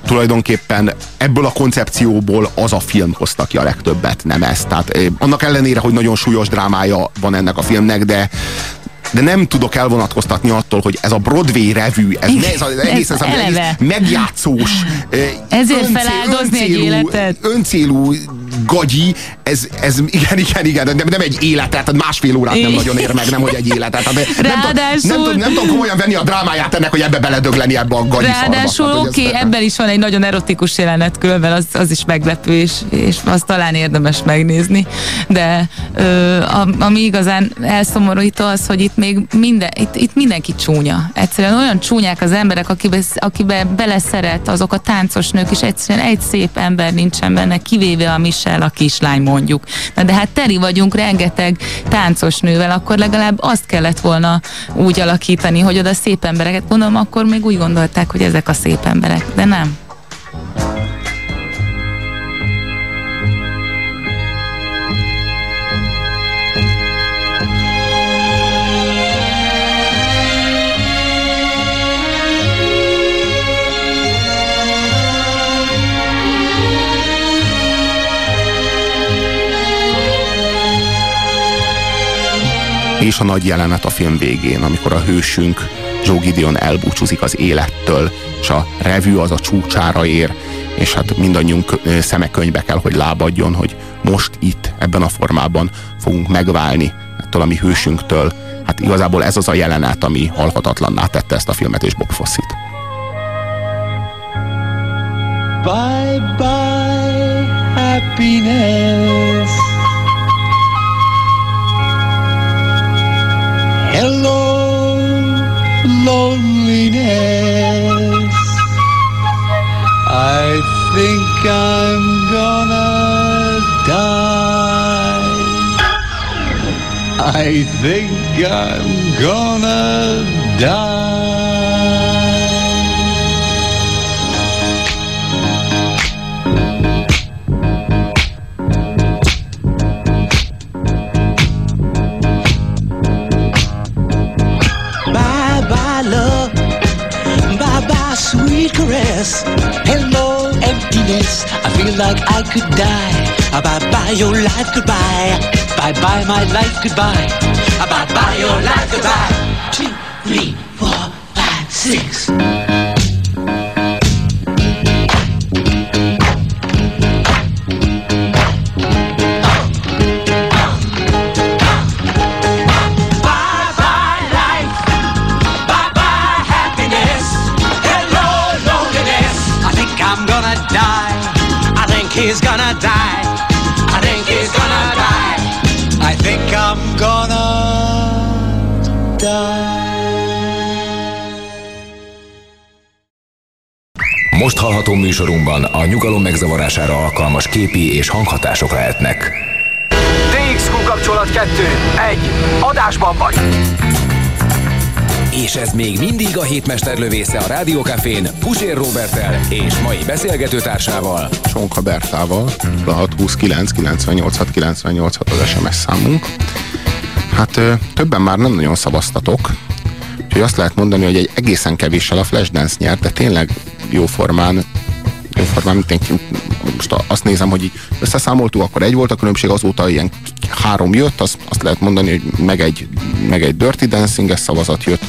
tulajdonképpen ebből a koncepcióból az a film hozta ki a legtöbbet, nem ez. Tehát eh, annak ellenére, hogy nagyon súlyos drámája van ennek a filmnek, de de nem tudok elvonatkoztatni attól, hogy ez a Broadway revű, ez, Igen, ne, ez, az egész, ez, ez, ez megjátszós, eh, ezért öncél, feláldozni öncélú, egy életet. öncélú gagyi, ez, ez igen, igen, igen, de nem egy életet, tehát másfél órát nem nagyon ér meg, nem hogy egy életet. Tehát nem, tud, nem, nem tudom komolyan venni a drámáját ennek, hogy ebbe beledögleni ebbe a gagyi Ráadásul oké, okay, ebben is van egy nagyon erotikus jelenet, különben az, az is meglepő, és, és azt talán érdemes megnézni, de ö, ami igazán elszomorító az, hogy itt még minden, itt, itt mindenki csúnya. Egyszerűen olyan csúnyák az emberek, akibe, akibe beleszeret, azok a táncos nők is egyszerűen egy szép ember nincsen benne, kivéve a Michelle énekel a kislány mondjuk. Na de hát teli vagyunk rengeteg táncos nővel, akkor legalább azt kellett volna úgy alakítani, hogy oda szép embereket, mondom, akkor még úgy gondolták, hogy ezek a szép emberek, de nem. és a nagy jelenet a film végén, amikor a hősünk Joe Gideon elbúcsúzik az élettől, és a revű az a csúcsára ér, és hát mindannyiunk szeme könyvbe kell, hogy lábadjon, hogy most itt, ebben a formában fogunk megválni ettől a mi hősünktől. Hát igazából ez az a jelenet, ami halhatatlanná tette ezt a filmet és Bob Fosszit. Bye bye happiness Hello, loneliness. I think I'm gonna die. I think I'm gonna die. Sweet. Hello, emptiness. I feel like I could die. Ah, bye bye, your life goodbye. Bye bye, my life goodbye. Ah, bye bye, your life goodbye. Two, three, four, five, six. Most hallható műsorunkban a nyugalom megzavarására alkalmas képi és hanghatások lehetnek. DXQ kapcsolat 2. 1. Adásban vagy. És ez még mindig a hétmester lövésze a Rádiókafén Pusér Robertel és mai beszélgetőtársával. Sonka Bertával, 629 986 986 az SMS számunk. Hát többen már nem nagyon szavaztatok, úgyhogy azt lehet mondani, hogy egy egészen kevéssel a Flashdance nyert, de tényleg jóformán jóformán mindenki, most azt nézem, hogy így összeszámoltuk, akkor egy volt a különbség, azóta ilyen három jött, az, azt lehet mondani, hogy meg egy, meg egy Dirty Dancing-es szavazat jött.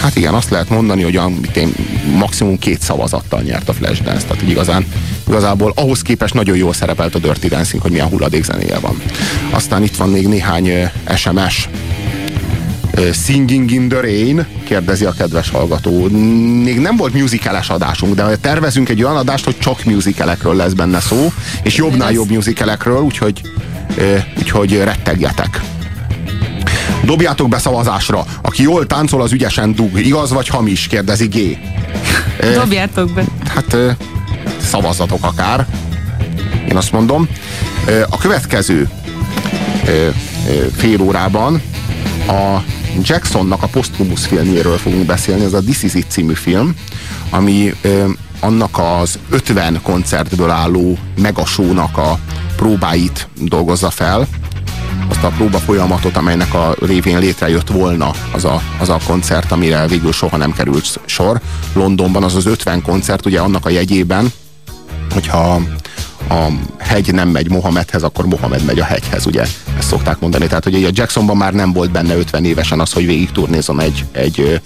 Hát igen, azt lehet mondani, hogy a, mit én, maximum két szavazattal nyert a Flashdance, tehát igazán, igazából ahhoz képest nagyon jól szerepelt a Dirty Dancing, hogy milyen hulladék zenéje van. Aztán itt van még néhány SMS, Singing in the Rain, kérdezi a kedves hallgató. Még nem volt musicales adásunk, de tervezünk egy olyan adást, hogy csak musicalekről lesz benne szó, és jobbnál jobb musicalekről, úgyhogy, úgyhogy rettegjetek. Dobjátok be szavazásra. Aki jól táncol, az ügyesen dug. Igaz vagy hamis? Kérdezi G. Dobjátok be. Hát ö, szavazzatok akár. Én azt mondom. A következő fél órában a Jacksonnak a Posthumus filmjéről fogunk beszélni, ez a This Is It című film, ami ö, annak az 50 koncertből álló megasónak a próbáit dolgozza fel, azt a próba folyamatot, amelynek a révén létrejött volna az a, az a koncert, amire végül soha nem került sor. Londonban az az 50 koncert, ugye annak a jegyében, hogyha a hegy nem megy Mohamedhez, akkor Mohamed megy a hegyhez, ugye? Ezt szokták mondani. Tehát, hogy a Jacksonban már nem volt benne 50 évesen az, hogy végig turnézom egy, egy,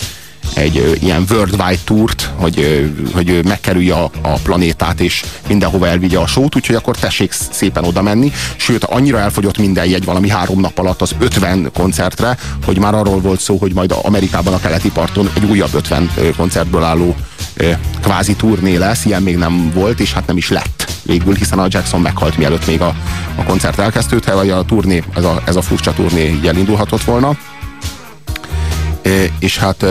egy ilyen worldwide tourt, hogy, hogy megkerülje a, a planétát, és mindenhova elvigye a sót, úgyhogy akkor tessék szépen oda menni. Sőt, annyira elfogyott minden jegy valami három nap alatt az 50 koncertre, hogy már arról volt szó, hogy majd Amerikában a keleti parton egy újabb 50 ö, koncertből álló kvázi turné lesz, ilyen még nem volt, és hát nem is lett végül, hiszen a Jackson meghalt mielőtt még a, a koncert elkezdődhet, vagy a turné, ez a, ez a furcsa turné így elindulhatott volna. És hát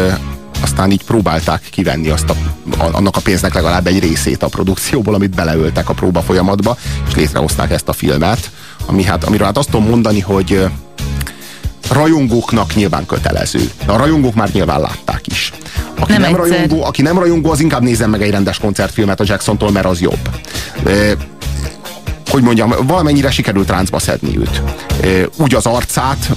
aztán így próbálták kivenni azt a, annak a pénznek legalább egy részét a produkcióból, amit beleöltek a próba folyamatba, és létrehozták ezt a filmet, ami hát, amiről hát azt tudom mondani, hogy rajongóknak nyilván kötelező. De a rajongók már nyilván látták is. Aki Nem nem, rajongó, aki nem rajongó, az inkább nézzen meg egy rendes koncertfilmet a Jacksontól, mert az jobb. Hogy mondjam, valamennyire sikerült ráncba szedni őt. Úgy az arcát,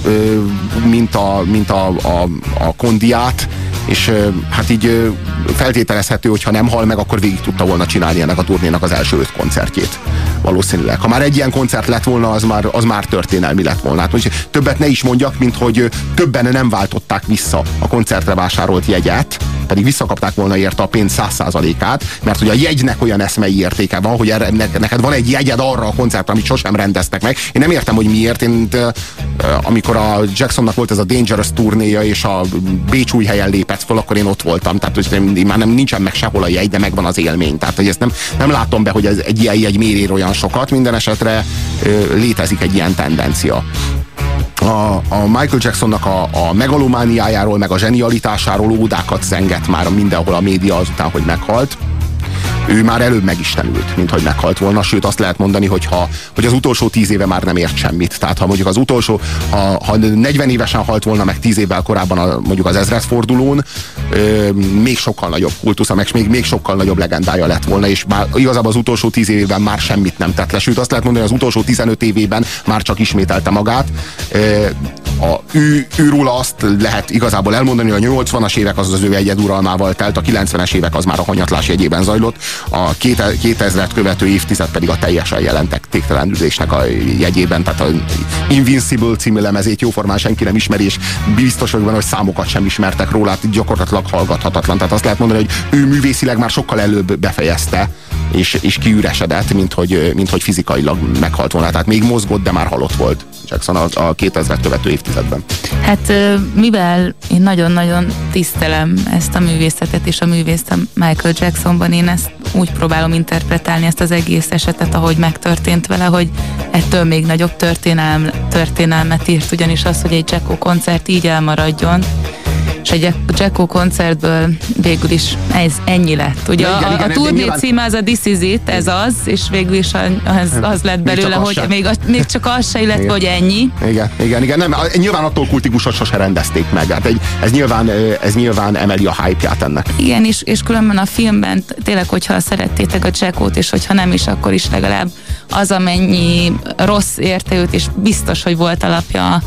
mint a, mint a, a, a kondiát, és hát így feltételezhető, hogy ha nem hal meg, akkor végig tudta volna csinálni ennek a turnénak az első öt koncertjét. Valószínűleg. Ha már egy ilyen koncert lett volna, az már, az már történelmi lett volna. Hát, többet ne is mondjak, mint hogy többen nem váltották vissza a koncertre vásárolt jegyet, pedig visszakapták volna érte a pénz 100%-át, mert hogy a jegynek olyan eszmei értéke van, hogy erre, ne- neked van egy jegyed arra a koncertre, amit sosem rendeztek meg. Én nem értem, hogy miért. Én, amikor a Jacksonnak volt ez a Dangerous turnéja, és a Bécs új helyen lépett fel, akkor én ott voltam. Tehát hogy már nem, nincsen meg sehol a jegy, de megvan az élmény. Tehát, hogy ezt nem, nem látom be, hogy ez egy ilyen jegy mérér olyan sokat. Minden esetre létezik egy ilyen tendencia a, a Michael Jacksonnak a, a megalomániájáról, meg a zsenialitásáról ódákat zenget már mindenhol a média azután, hogy meghalt. Ő már előbb megistenült, mint hogy meghalt volna, sőt azt lehet mondani, hogy, ha, hogy az utolsó tíz éve már nem ért semmit. Tehát ha mondjuk az utolsó, ha, ha 40 évesen halt volna meg 10 évvel korábban a, mondjuk az ezredfordulón, ö, még sokkal nagyobb kultusza, meg még, még sokkal nagyobb legendája lett volna, és már igazából az utolsó 10 évében már semmit nem tett le. Sőt azt lehet mondani, hogy az utolsó 15 évében már csak ismételte magát. Ö, a, ő, őróla azt lehet igazából elmondani, hogy a 80-as évek az az ő egyeduralmával telt, a 90-es évek az már a hanyatlás jegyében zajlott, a 2000-et követő évtized pedig a teljesen jelentek téktelenülésnek a jegyében, tehát a Invincible című lemezét jóformán senki nem ismeri, és biztos vagyok benne, hogy számokat sem ismertek róla, hát gyakorlatilag hallgathatatlan. Tehát azt lehet mondani, hogy ő művészileg már sokkal előbb befejezte, és, és kiüresedett, mint hogy, mint hogy fizikailag meghalt volna. Tehát még mozgott, de már halott volt Jackson a, a 2000 követő évtizedben. Hát mivel én nagyon-nagyon tisztelem ezt a művészetet és a művészt a Michael Jacksonban, én ezt úgy próbálom interpretálni ezt az egész esetet, ahogy megtörtént vele, hogy ettől még nagyobb történelm, történelmet írt, ugyanis az, hogy egy Jacko koncert így elmaradjon, és egy Jacko koncertből végül is ez ennyi lett. Ugye Ja, igen, a, igen, a turné nyilván- címe az a This Is It, ez az, és végül is az, az lett Még belőle, az hogy még, a, még csak az se, illetve Igen. hogy ennyi. Igen, igen, igen. Nem, nyilván attól kultikus, hogy sose rendezték meg. Hát egy, ez, nyilván, ez nyilván emeli a hype-ját ennek. Igen, és, és különben a filmben tényleg, hogyha szerettétek a Jackót, és hogyha nem is, akkor is legalább az, amennyi rossz érte őt, és biztos, hogy volt alapja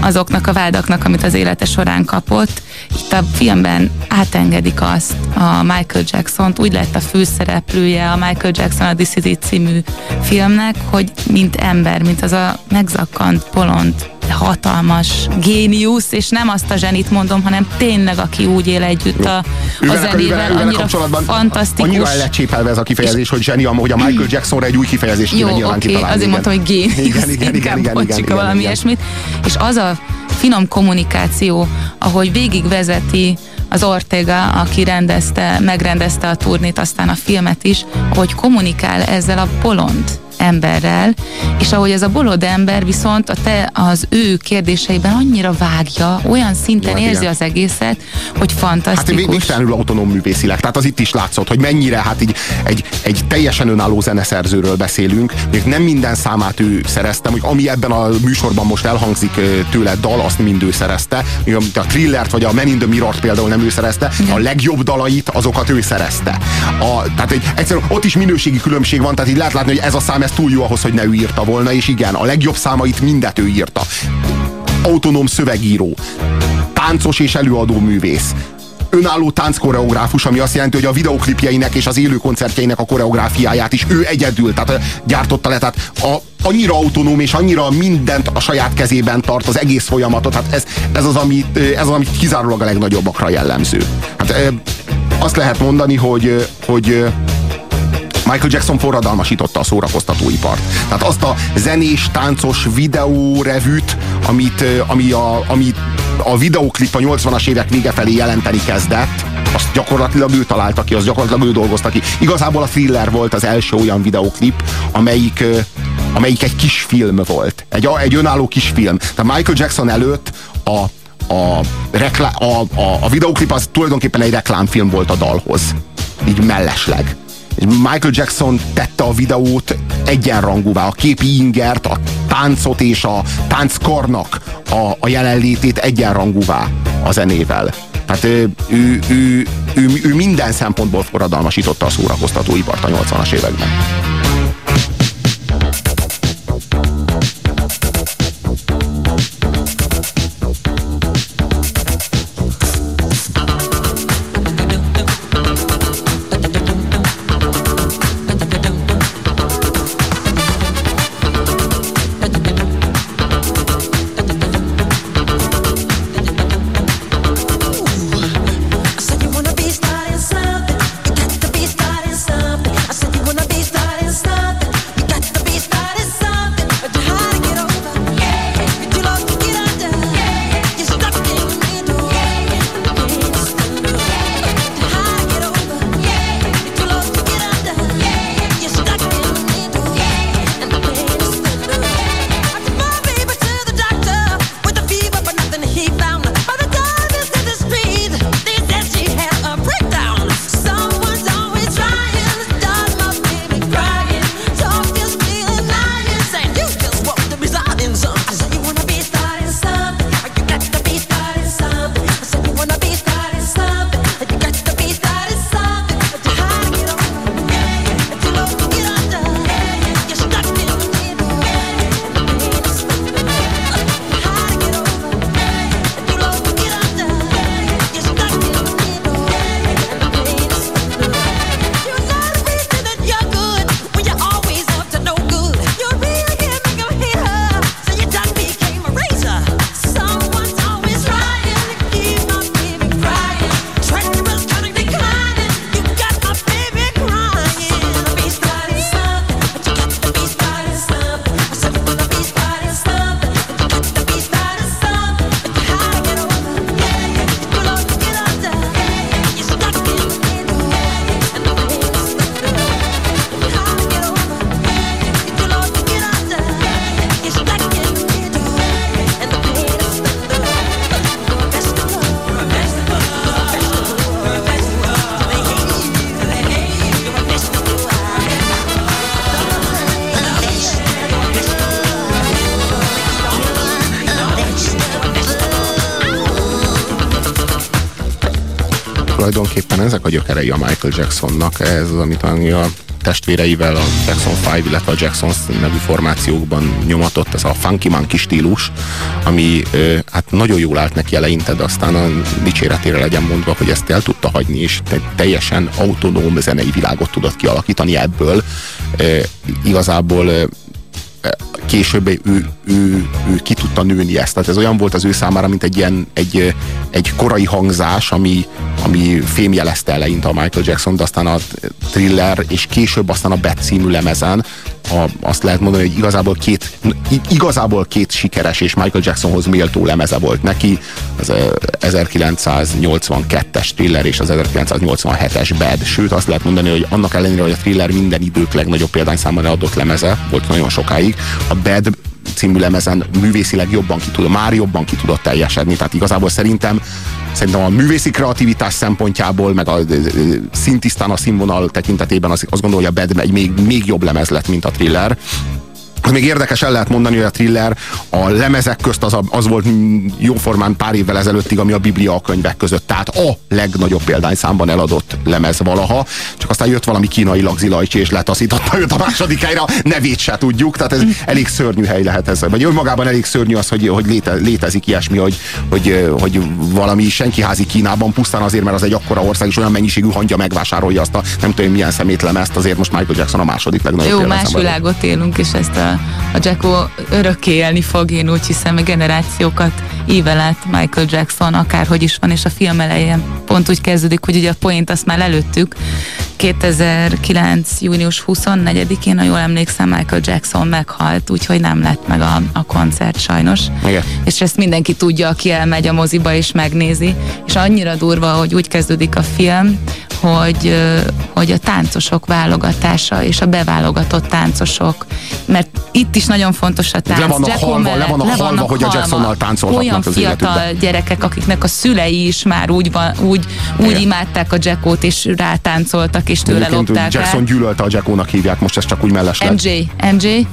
azoknak a vádaknak, amit az élete során kapott. Itt a filmben átengedik azt a Michael Jackson-t, úgy lett a főszereplője a Michael Jackson a This Is It című filmnek, hogy mint ember, mint az a megzakkant, bolond, hatalmas géniusz, és nem azt a zsenit mondom, hanem tényleg, aki úgy él együtt a, a zenével, annyira fantasztikus. Annyira el lett csépelve ez a kifejezés, hogy zseni, hogy a Michael Jacksonra egy új kifejezést kéne nyilván oké, kitalálni. azért igen. mondtam, hogy géniusz, Igen, igen, igen, igen, igen, igen, valami igen. ilyesmit. És az a finom kommunikáció, ahogy végigvezeti az Ortega, aki rendezte, megrendezte a turnét, aztán a filmet is, hogy kommunikál ezzel a bolond emberrel, és ahogy ez a bolond ember viszont a te, az ő kérdéseiben annyira vágja, olyan szinten Hát érzi igen. az egészet, hogy Hát fantasztikus. végtelenül autonóm művészileg. Tehát az itt is látszott, hogy mennyire, hát így egy, egy teljesen önálló zeneszerzőről beszélünk. Még nem minden számát ő szerezte, hogy ami ebben a műsorban most elhangzik tőle dal, azt mind ő szerezte. Amit a Thrillert vagy a Men in the Mirror például nem ő szerezte, a legjobb dalait, azokat ő szerezte. A, tehát egy, egyszerűen ott is minőségi különbség van, tehát így lehet látni, hogy ez a szám ez túl jó ahhoz, hogy ne ő írta volna, és igen, a legjobb számait mindet ő írta. Autonóm szövegíró, táncos és előadó művész, önálló tánckoreográfus, ami azt jelenti, hogy a videoklipjeinek és az élő koncertjeinek a koreográfiáját is ő egyedül tehát, gyártotta le. Tehát a, annyira autonóm és annyira mindent a saját kezében tart, az egész folyamatot. Hát ez, ez, az, amit, ö, ez az, amit kizárólag a legnagyobbakra jellemző. Hát azt lehet mondani, hogy, hogy Michael Jackson forradalmasította a szórakoztatóipart. Tehát azt a zenés, táncos videórevűt, amit, ami a, ami a videoklip a 80-as évek vége felé jelenteni kezdett, azt gyakorlatilag ő találta ki, azt gyakorlatilag ő dolgozta ki. Igazából a Thriller volt az első olyan videoklip, amelyik, amelyik egy kis film volt. Egy, egy önálló kis film. Tehát Michael Jackson előtt a, a, reklá, a, a, a videoklip az tulajdonképpen egy reklámfilm volt a dalhoz. Így mellesleg. Michael Jackson tette a videót egyenrangúvá, a képi ingert, a táncot és a tánckarnak a, a jelenlétét egyenrangúvá a zenével. Tehát ő, ő, ő, ő, ő minden szempontból forradalmasította a szórakoztatóipart a 80-as években. Tulajdonképpen ezek a gyökerei a Michael Jacksonnak. Ez az, amit a testvéreivel a Jackson 5, illetve a Jacksons nevű formációkban nyomatott, ez a funky monkey stílus, ami hát nagyon jól állt neki eleinte, de aztán a dicséretére legyen mondva, hogy ezt el tudta hagyni, és te- teljesen autonóm zenei világot tudott kialakítani ebből. Igazából később ő, ő, ő, ő ki tudta nőni ezt. Tehát ez olyan volt az ő számára, mint egy ilyen egy, egy korai hangzás, ami, ami fémjelezte eleinte a Michael Jackson, de aztán a thriller, és később aztán a Bad című lemezen a, azt lehet mondani, hogy igazából két, igazából két sikeres és Michael Jacksonhoz méltó lemeze volt neki, az eh, 1982-es thriller és az 1987-es Bad, sőt azt lehet mondani, hogy annak ellenére, hogy a thriller minden idők legnagyobb példányszámban adott lemeze, volt nagyon sokáig, a Bad című lemezen művészileg jobban ki tud, már jobban ki tudott teljesedni, tehát igazából szerintem Szerintem a művészi kreativitás szempontjából, meg a szintisztán a színvonal tekintetében az, azt gondolom, hogy a Bad egy még, még jobb lemez lett, mint a thriller. Az még érdekes, el lehet mondani, hogy a thriller a lemezek közt az, a, az volt jóformán pár évvel ezelőttig, ami a Biblia a könyvek között. Tehát a legnagyobb példányszámban eladott lemez valaha. Csak aztán jött valami kínai lagzilajcsi, és letaszította őt a második helyre, nevét se tudjuk. Tehát ez elég szörnyű hely lehet ez. Vagy önmagában elég szörnyű az, hogy, hogy léte, létezik ilyesmi, hogy, hogy, hogy valami senkiházi Kínában pusztán azért, mert az egy akkora ország, és olyan mennyiségű hangya megvásárolja azt a nem tudom milyen szemétlemezt, azért most Michael Jackson a második legnagyobb Jó, más világot élünk, és ezt a, a Jacko örökké élni fog, én úgy hiszem, hogy generációkat ível át Michael Jackson, akárhogy is van, és a film elején pont úgy kezdődik, hogy ugye a point azt már előttük, 2009. június 24-én, ha jól emlékszem, Michael Jackson meghalt, úgyhogy nem lett meg a, a koncert sajnos. Igen. És ezt mindenki tudja, aki elmegy a moziba és megnézi. És annyira durva, hogy úgy kezdődik a film, hogy, hogy a táncosok válogatása és a beválogatott táncosok, mert itt is nagyon fontos a tánc. Le vannak Jacko halva, le mellett vannak halva, hogy a Jacksonnal táncolhatnak Olyan az fiatal életükben. gyerekek, akiknek a szülei is már úgy, van, úgy, úgy Igen. imádták a Jackót, és rátáncoltak, és tőle Egyébként lopták. Jackson gyűlölte a Jackónak hívják, most ez csak úgy mellesleg. MJ, MJ,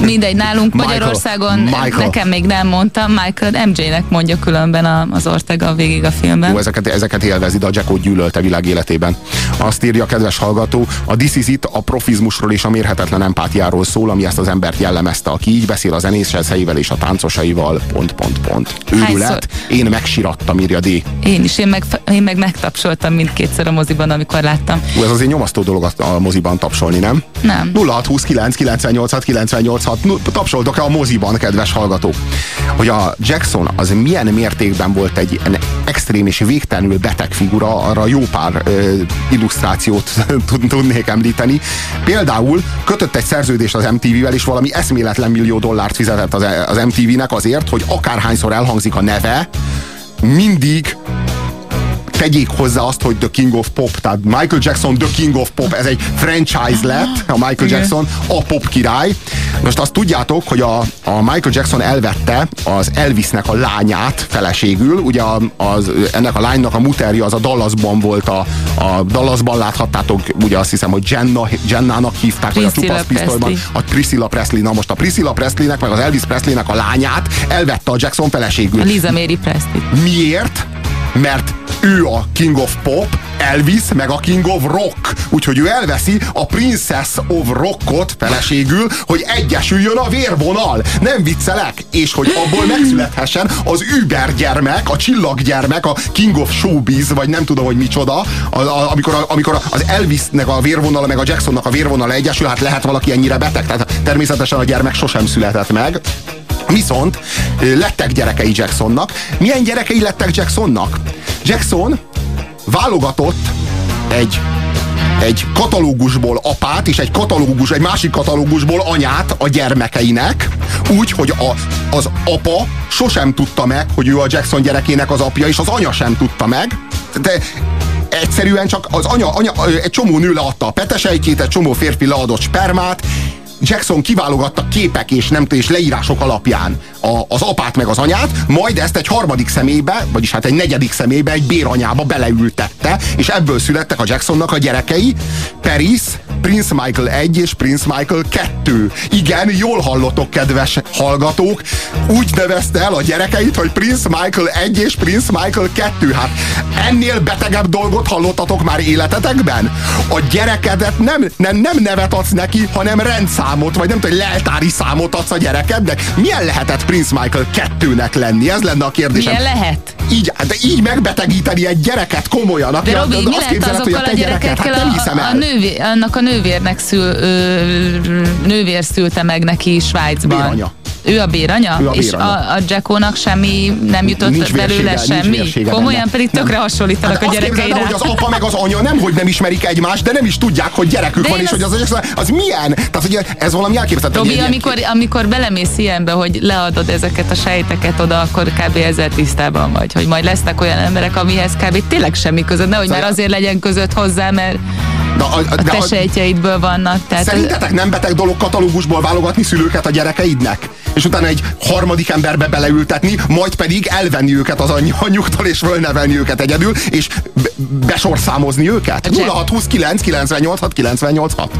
mindegy, nálunk Michael, Magyarországon Michael. nekem még nem mondtam, Michael MJ-nek mondja különben az Ortega végig a filmben. Jó, ezeket, ezeket élvezi, de a Jacko gyűlölte világ életében. Azt írja a kedves hallgató, a This Is It a profizmusról és a mérhetetlen empátiáról szól, ami ezt az embert jellemezte, aki így beszél a zenészeivel és a táncosaival, pont, pont, pont. Őrület, én megsirattam, írja D. Én is, én meg, én meg megtapsoltam mindkétszer a moziban, amikor láttam. Ú, ez azért nyomasztó dolog a, a moziban tapsolni, nem? Nem. 0629 98 98 6 Nu- tapsoltok-e a moziban, kedves hallgatók? Hogy a Jackson az milyen mértékben volt egy extrém és végtelenül beteg figura, arra jó pár ö, illusztrációt *laughs* tud- tudnék említeni. Például kötött egy szerződést az MTV-vel, és valami eszméletlen millió dollárt fizetett az, az MTV-nek azért, hogy akárhányszor elhangzik a neve, mindig tegyék hozzá azt, hogy The King of Pop, tehát Michael Jackson The King of Pop, ez egy franchise lett, a Michael Igen. Jackson a pop király. Most azt tudjátok, hogy a, a Michael Jackson elvette az Elvisnek a lányát feleségül, ugye az, ennek a lánynak a muterja az a Dallasban volt, a, a Dallasban láthattátok, ugye azt hiszem, hogy Jenna, Jennának hívták, vagy a Priscilla Tupac Presley. a Priscilla Presley, na most a Priscilla Presleynek, meg az Elvis Presleynek a lányát elvette a Jackson feleségül. A Liza Mary Presley. Miért? Mert ő a King of Pop, Elvis, meg a King of Rock. Úgyhogy ő elveszi a Princess of Rockot feleségül, hogy egyesüljön a vérvonal. Nem viccelek. És hogy abból megszülethessen az Uber gyermek, a csillaggyermek, a King of Showbiz, vagy nem tudom, hogy micsoda, a, a, amikor, a, amikor az Elvisnek a vérvonala, meg a Jacksonnak a vérvonala egyesül, hát lehet valaki ennyire beteg. Tehát természetesen a gyermek sosem született meg. Viszont lettek gyerekei Jacksonnak. Milyen gyerekei lettek Jacksonnak? Jackson válogatott egy egy katalógusból apát és egy katalógus, egy másik katalógusból anyát a gyermekeinek, úgy, hogy a, az apa sosem tudta meg, hogy ő a Jackson gyerekének az apja, és az anya sem tudta meg. De egyszerűen csak az anya, anya egy csomó nő leadta a petesejkét, egy csomó férfi leadott spermát, Jackson kiválogatta képek és nem és leírások alapján a, az apát meg az anyát, majd ezt egy harmadik személybe, vagyis hát egy negyedik személybe, egy béranyába beleültette, és ebből születtek a Jacksonnak a gyerekei, Paris, Prince Michael 1 és Prince Michael 2. Igen, jól hallottok, kedves hallgatók, úgy nevezte el a gyerekeit, hogy Prince Michael 1 és Prince Michael 2. Hát ennél betegebb dolgot hallottatok már életetekben? A gyerekedet nem, nem, nem nevet adsz neki, hanem rendszámot, vagy nem tudom, leltári számot adsz a gyerekednek. Milyen lehetett Prince Michael 2-nek lenni? Ez lenne a kérdésem. Milyen lehet? Így, de így megbetegíteni egy gyereket komolyan. Aki De Robi, azt mi lett képzeled, hogy a a te gyereked, hát nem hiszem a, a el. nővé, annak a nővérnek szül, ö, nővér szülte meg neki Svájcban. Béranya. Ő a béranya? Ő a És béranya. a, a Jackónak semmi nem jutott Nincs belőle semmi? Komolyan benne. pedig tökre Nem. hasonlítanak Hát a azt gyerekeire. el, hogy az apa meg az anya nem, hogy nem ismerik egymást, de nem is tudják, hogy gyerekük De van, és azt- hogy az, az, az milyen. Tehát, hogy ez valami elképzelhető. Robi, amikor, amikor belemész ilyenbe, hogy leadod ezeket a sejteket oda, akkor kb. ezzel tisztában vagy, hogy majd lesznek olyan emberek, amihez kb. tényleg semmi között, nehogy már azért legyen között hozzá, mert de, a, a de te a, sejtjeidből vannak. Tehát Szerintetek nem beteg dolog katalógusból válogatni szülőket a gyerekeidnek? És utána egy harmadik emberbe beleültetni, majd pedig elvenni őket az any- anyjuktól, és fölnevelni őket egyedül, és be- besorszámozni őket? Jack- 0629 98 6 98 6.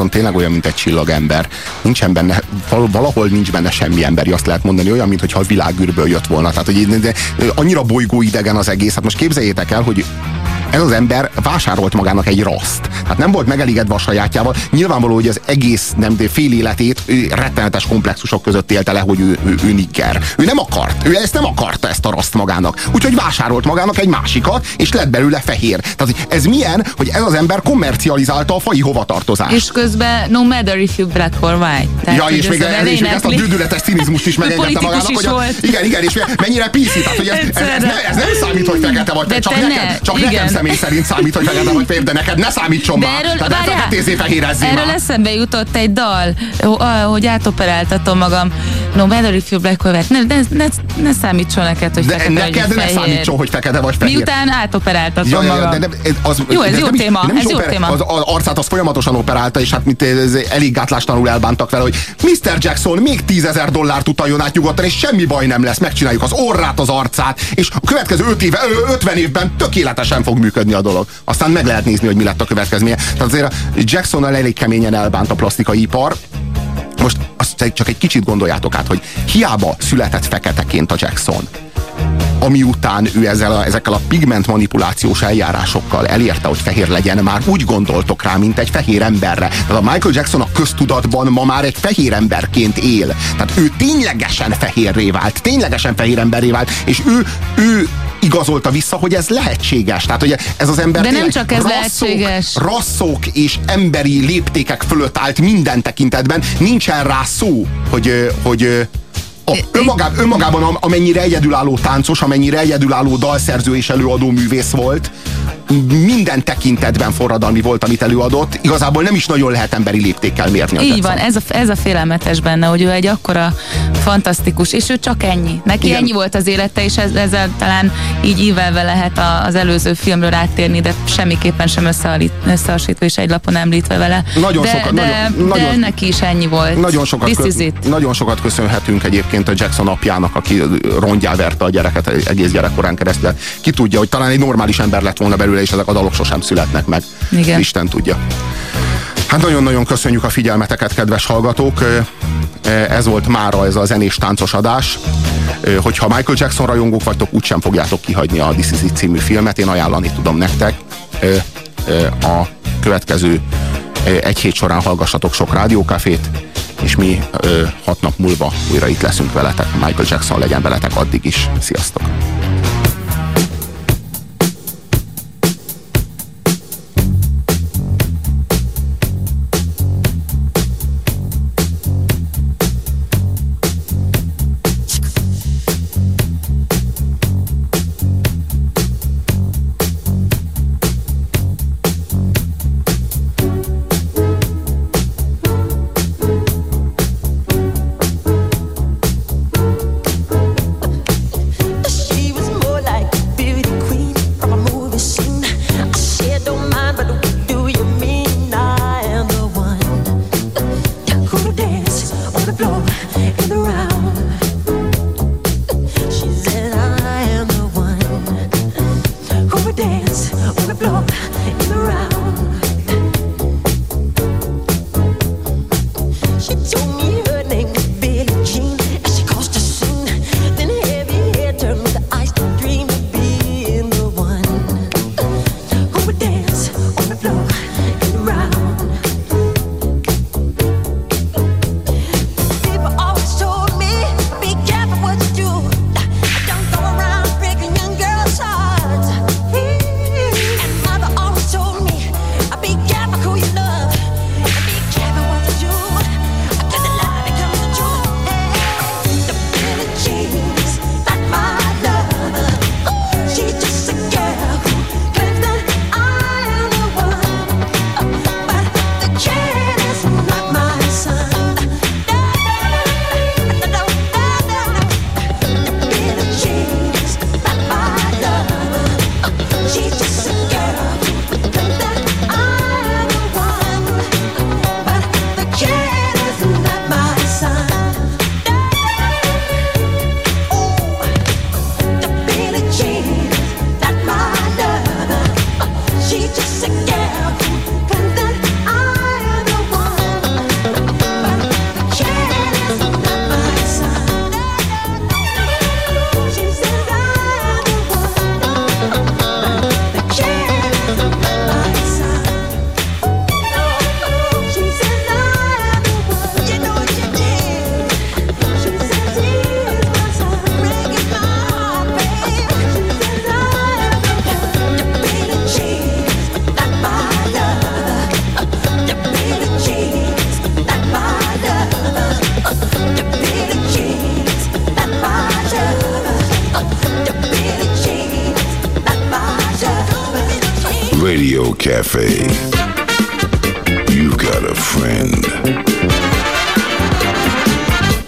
Jackson tényleg olyan, mint egy csillagember. Nincsen benne, val- valahol nincs benne semmi emberi, azt lehet mondani, olyan, mintha a világűrből jött volna. Tehát, hogy de, annyira bolygó idegen az egész. Hát most képzeljétek el, hogy ez az ember vásárolt magának egy raszt. Tehát nem volt megelégedve a sajátjával. Nyilvánvaló, hogy az egész nem, de fél életét ő rettenetes komplexusok között élte le, hogy ő, ő, ő nigger. Ő nem akart, ő ezt nem akarta ezt a raszt magának. Úgyhogy vásárolt magának egy másikat, és lett belőle fehér. Tehát ez milyen, hogy ez az ember kommercializálta a fai hovatartozást. És közben no matter if you black or white. Tehát, Ja, és még, ez ez, és még ezt a düdületes cinizmust is *laughs* megengedte magának, hogy a, volt. igen, igen, és mennyire PC, tehát hogy ez, ez, ez, ne, ez nem számít, hogy fekete vagy, De csak, te neked, ne, csak igen. nekem személy szerint számít, hogy fekete vagy fehér, de neked ne számítson De már. erről, Tehát ne várjál, feketézzé, fehérezzé erről már. eszembe jutott egy dal, ho- hogy átoperáltatom magam. No matter if you black or white. Ne, ne, ne, ne számítson neked, hogy De fekete vagy neked ne fehér. számítson, hogy fekete vagy fehér. Miután átoperáltatom Ja, ja, magam. de nem, ez, az, Jó, ez jó nem is- téma, nem is ez jó oper- téma. Az, az arcát az folyamatosan operálta, és hát mint ez, elég gátlástanul elbántak vele, hogy Mr. Jackson még tízezer dollárt utaljon át nyugodtan, és semmi baj nem lesz, megcsináljuk az orrát, az arcát, és a következő öt éve, ö, 50 évben tökéletesen fog működni a dolog. Aztán meg lehet nézni, hogy mi lett a következménye. Tehát azért Jacksonnal elég keményen elbánt a plastikai ipar, most azt csak egy kicsit gondoljátok át, hogy hiába született feketeként a Jackson, ami után ő ezzel a, ezekkel a pigment manipulációs eljárásokkal elérte, hogy fehér legyen, már úgy gondoltok rá, mint egy fehér emberre. Tehát a Michael Jackson a köztudatban ma már egy fehér emberként él. Tehát ő ténylegesen fehérré vált, ténylegesen fehér emberré vált, és ő, ő igazolta vissza, hogy ez lehetséges. Tehát, hogy ez az ember De nem csak ez rasszok, lehetséges. rasszok és emberi léptékek fölött állt minden tekintetben. Nincsen rá szó, hogy, hogy a, önmagában, önmagában am- amennyire egyedülálló táncos, amennyire egyedülálló dalszerző és előadó művész volt, minden tekintetben forradalmi volt, amit előadott. Igazából nem is nagyon lehet emberi léptékkel mérni. Így van, ez a, ez a félelmetes benne, hogy ő egy akkora fantasztikus, és ő csak ennyi. Neki Igen. ennyi volt az élete, és ez, ezzel talán így ívelve lehet a, az előző filmről áttérni, de semmiképpen sem összehasonlítva és egy lapon említve vele. Nagyon de, sokat- de, nagyon- de nagyon- neki is ennyi volt. Nagyon sokat, kö- nagyon sokat köszönhetünk egyébként a Jackson apjának, aki rongyá verte a gyereket egész gyerekkorán keresztül. Ki tudja, hogy talán egy normális ember lett volna belőle, és ezek a dalok sosem születnek meg. Igen. Isten tudja. Hát nagyon-nagyon köszönjük a figyelmeteket, kedves hallgatók. Ez volt mára ez a zenés táncos adás. Hogyha Michael Jackson rajongók vagytok, úgysem fogjátok kihagyni a This Is It című filmet. Én ajánlani tudom nektek. A következő egy hét során hallgassatok sok rádiókafét, és mi ö, hat nap múlva újra itt leszünk veletek. Michael Jackson legyen veletek addig is. Sziasztok!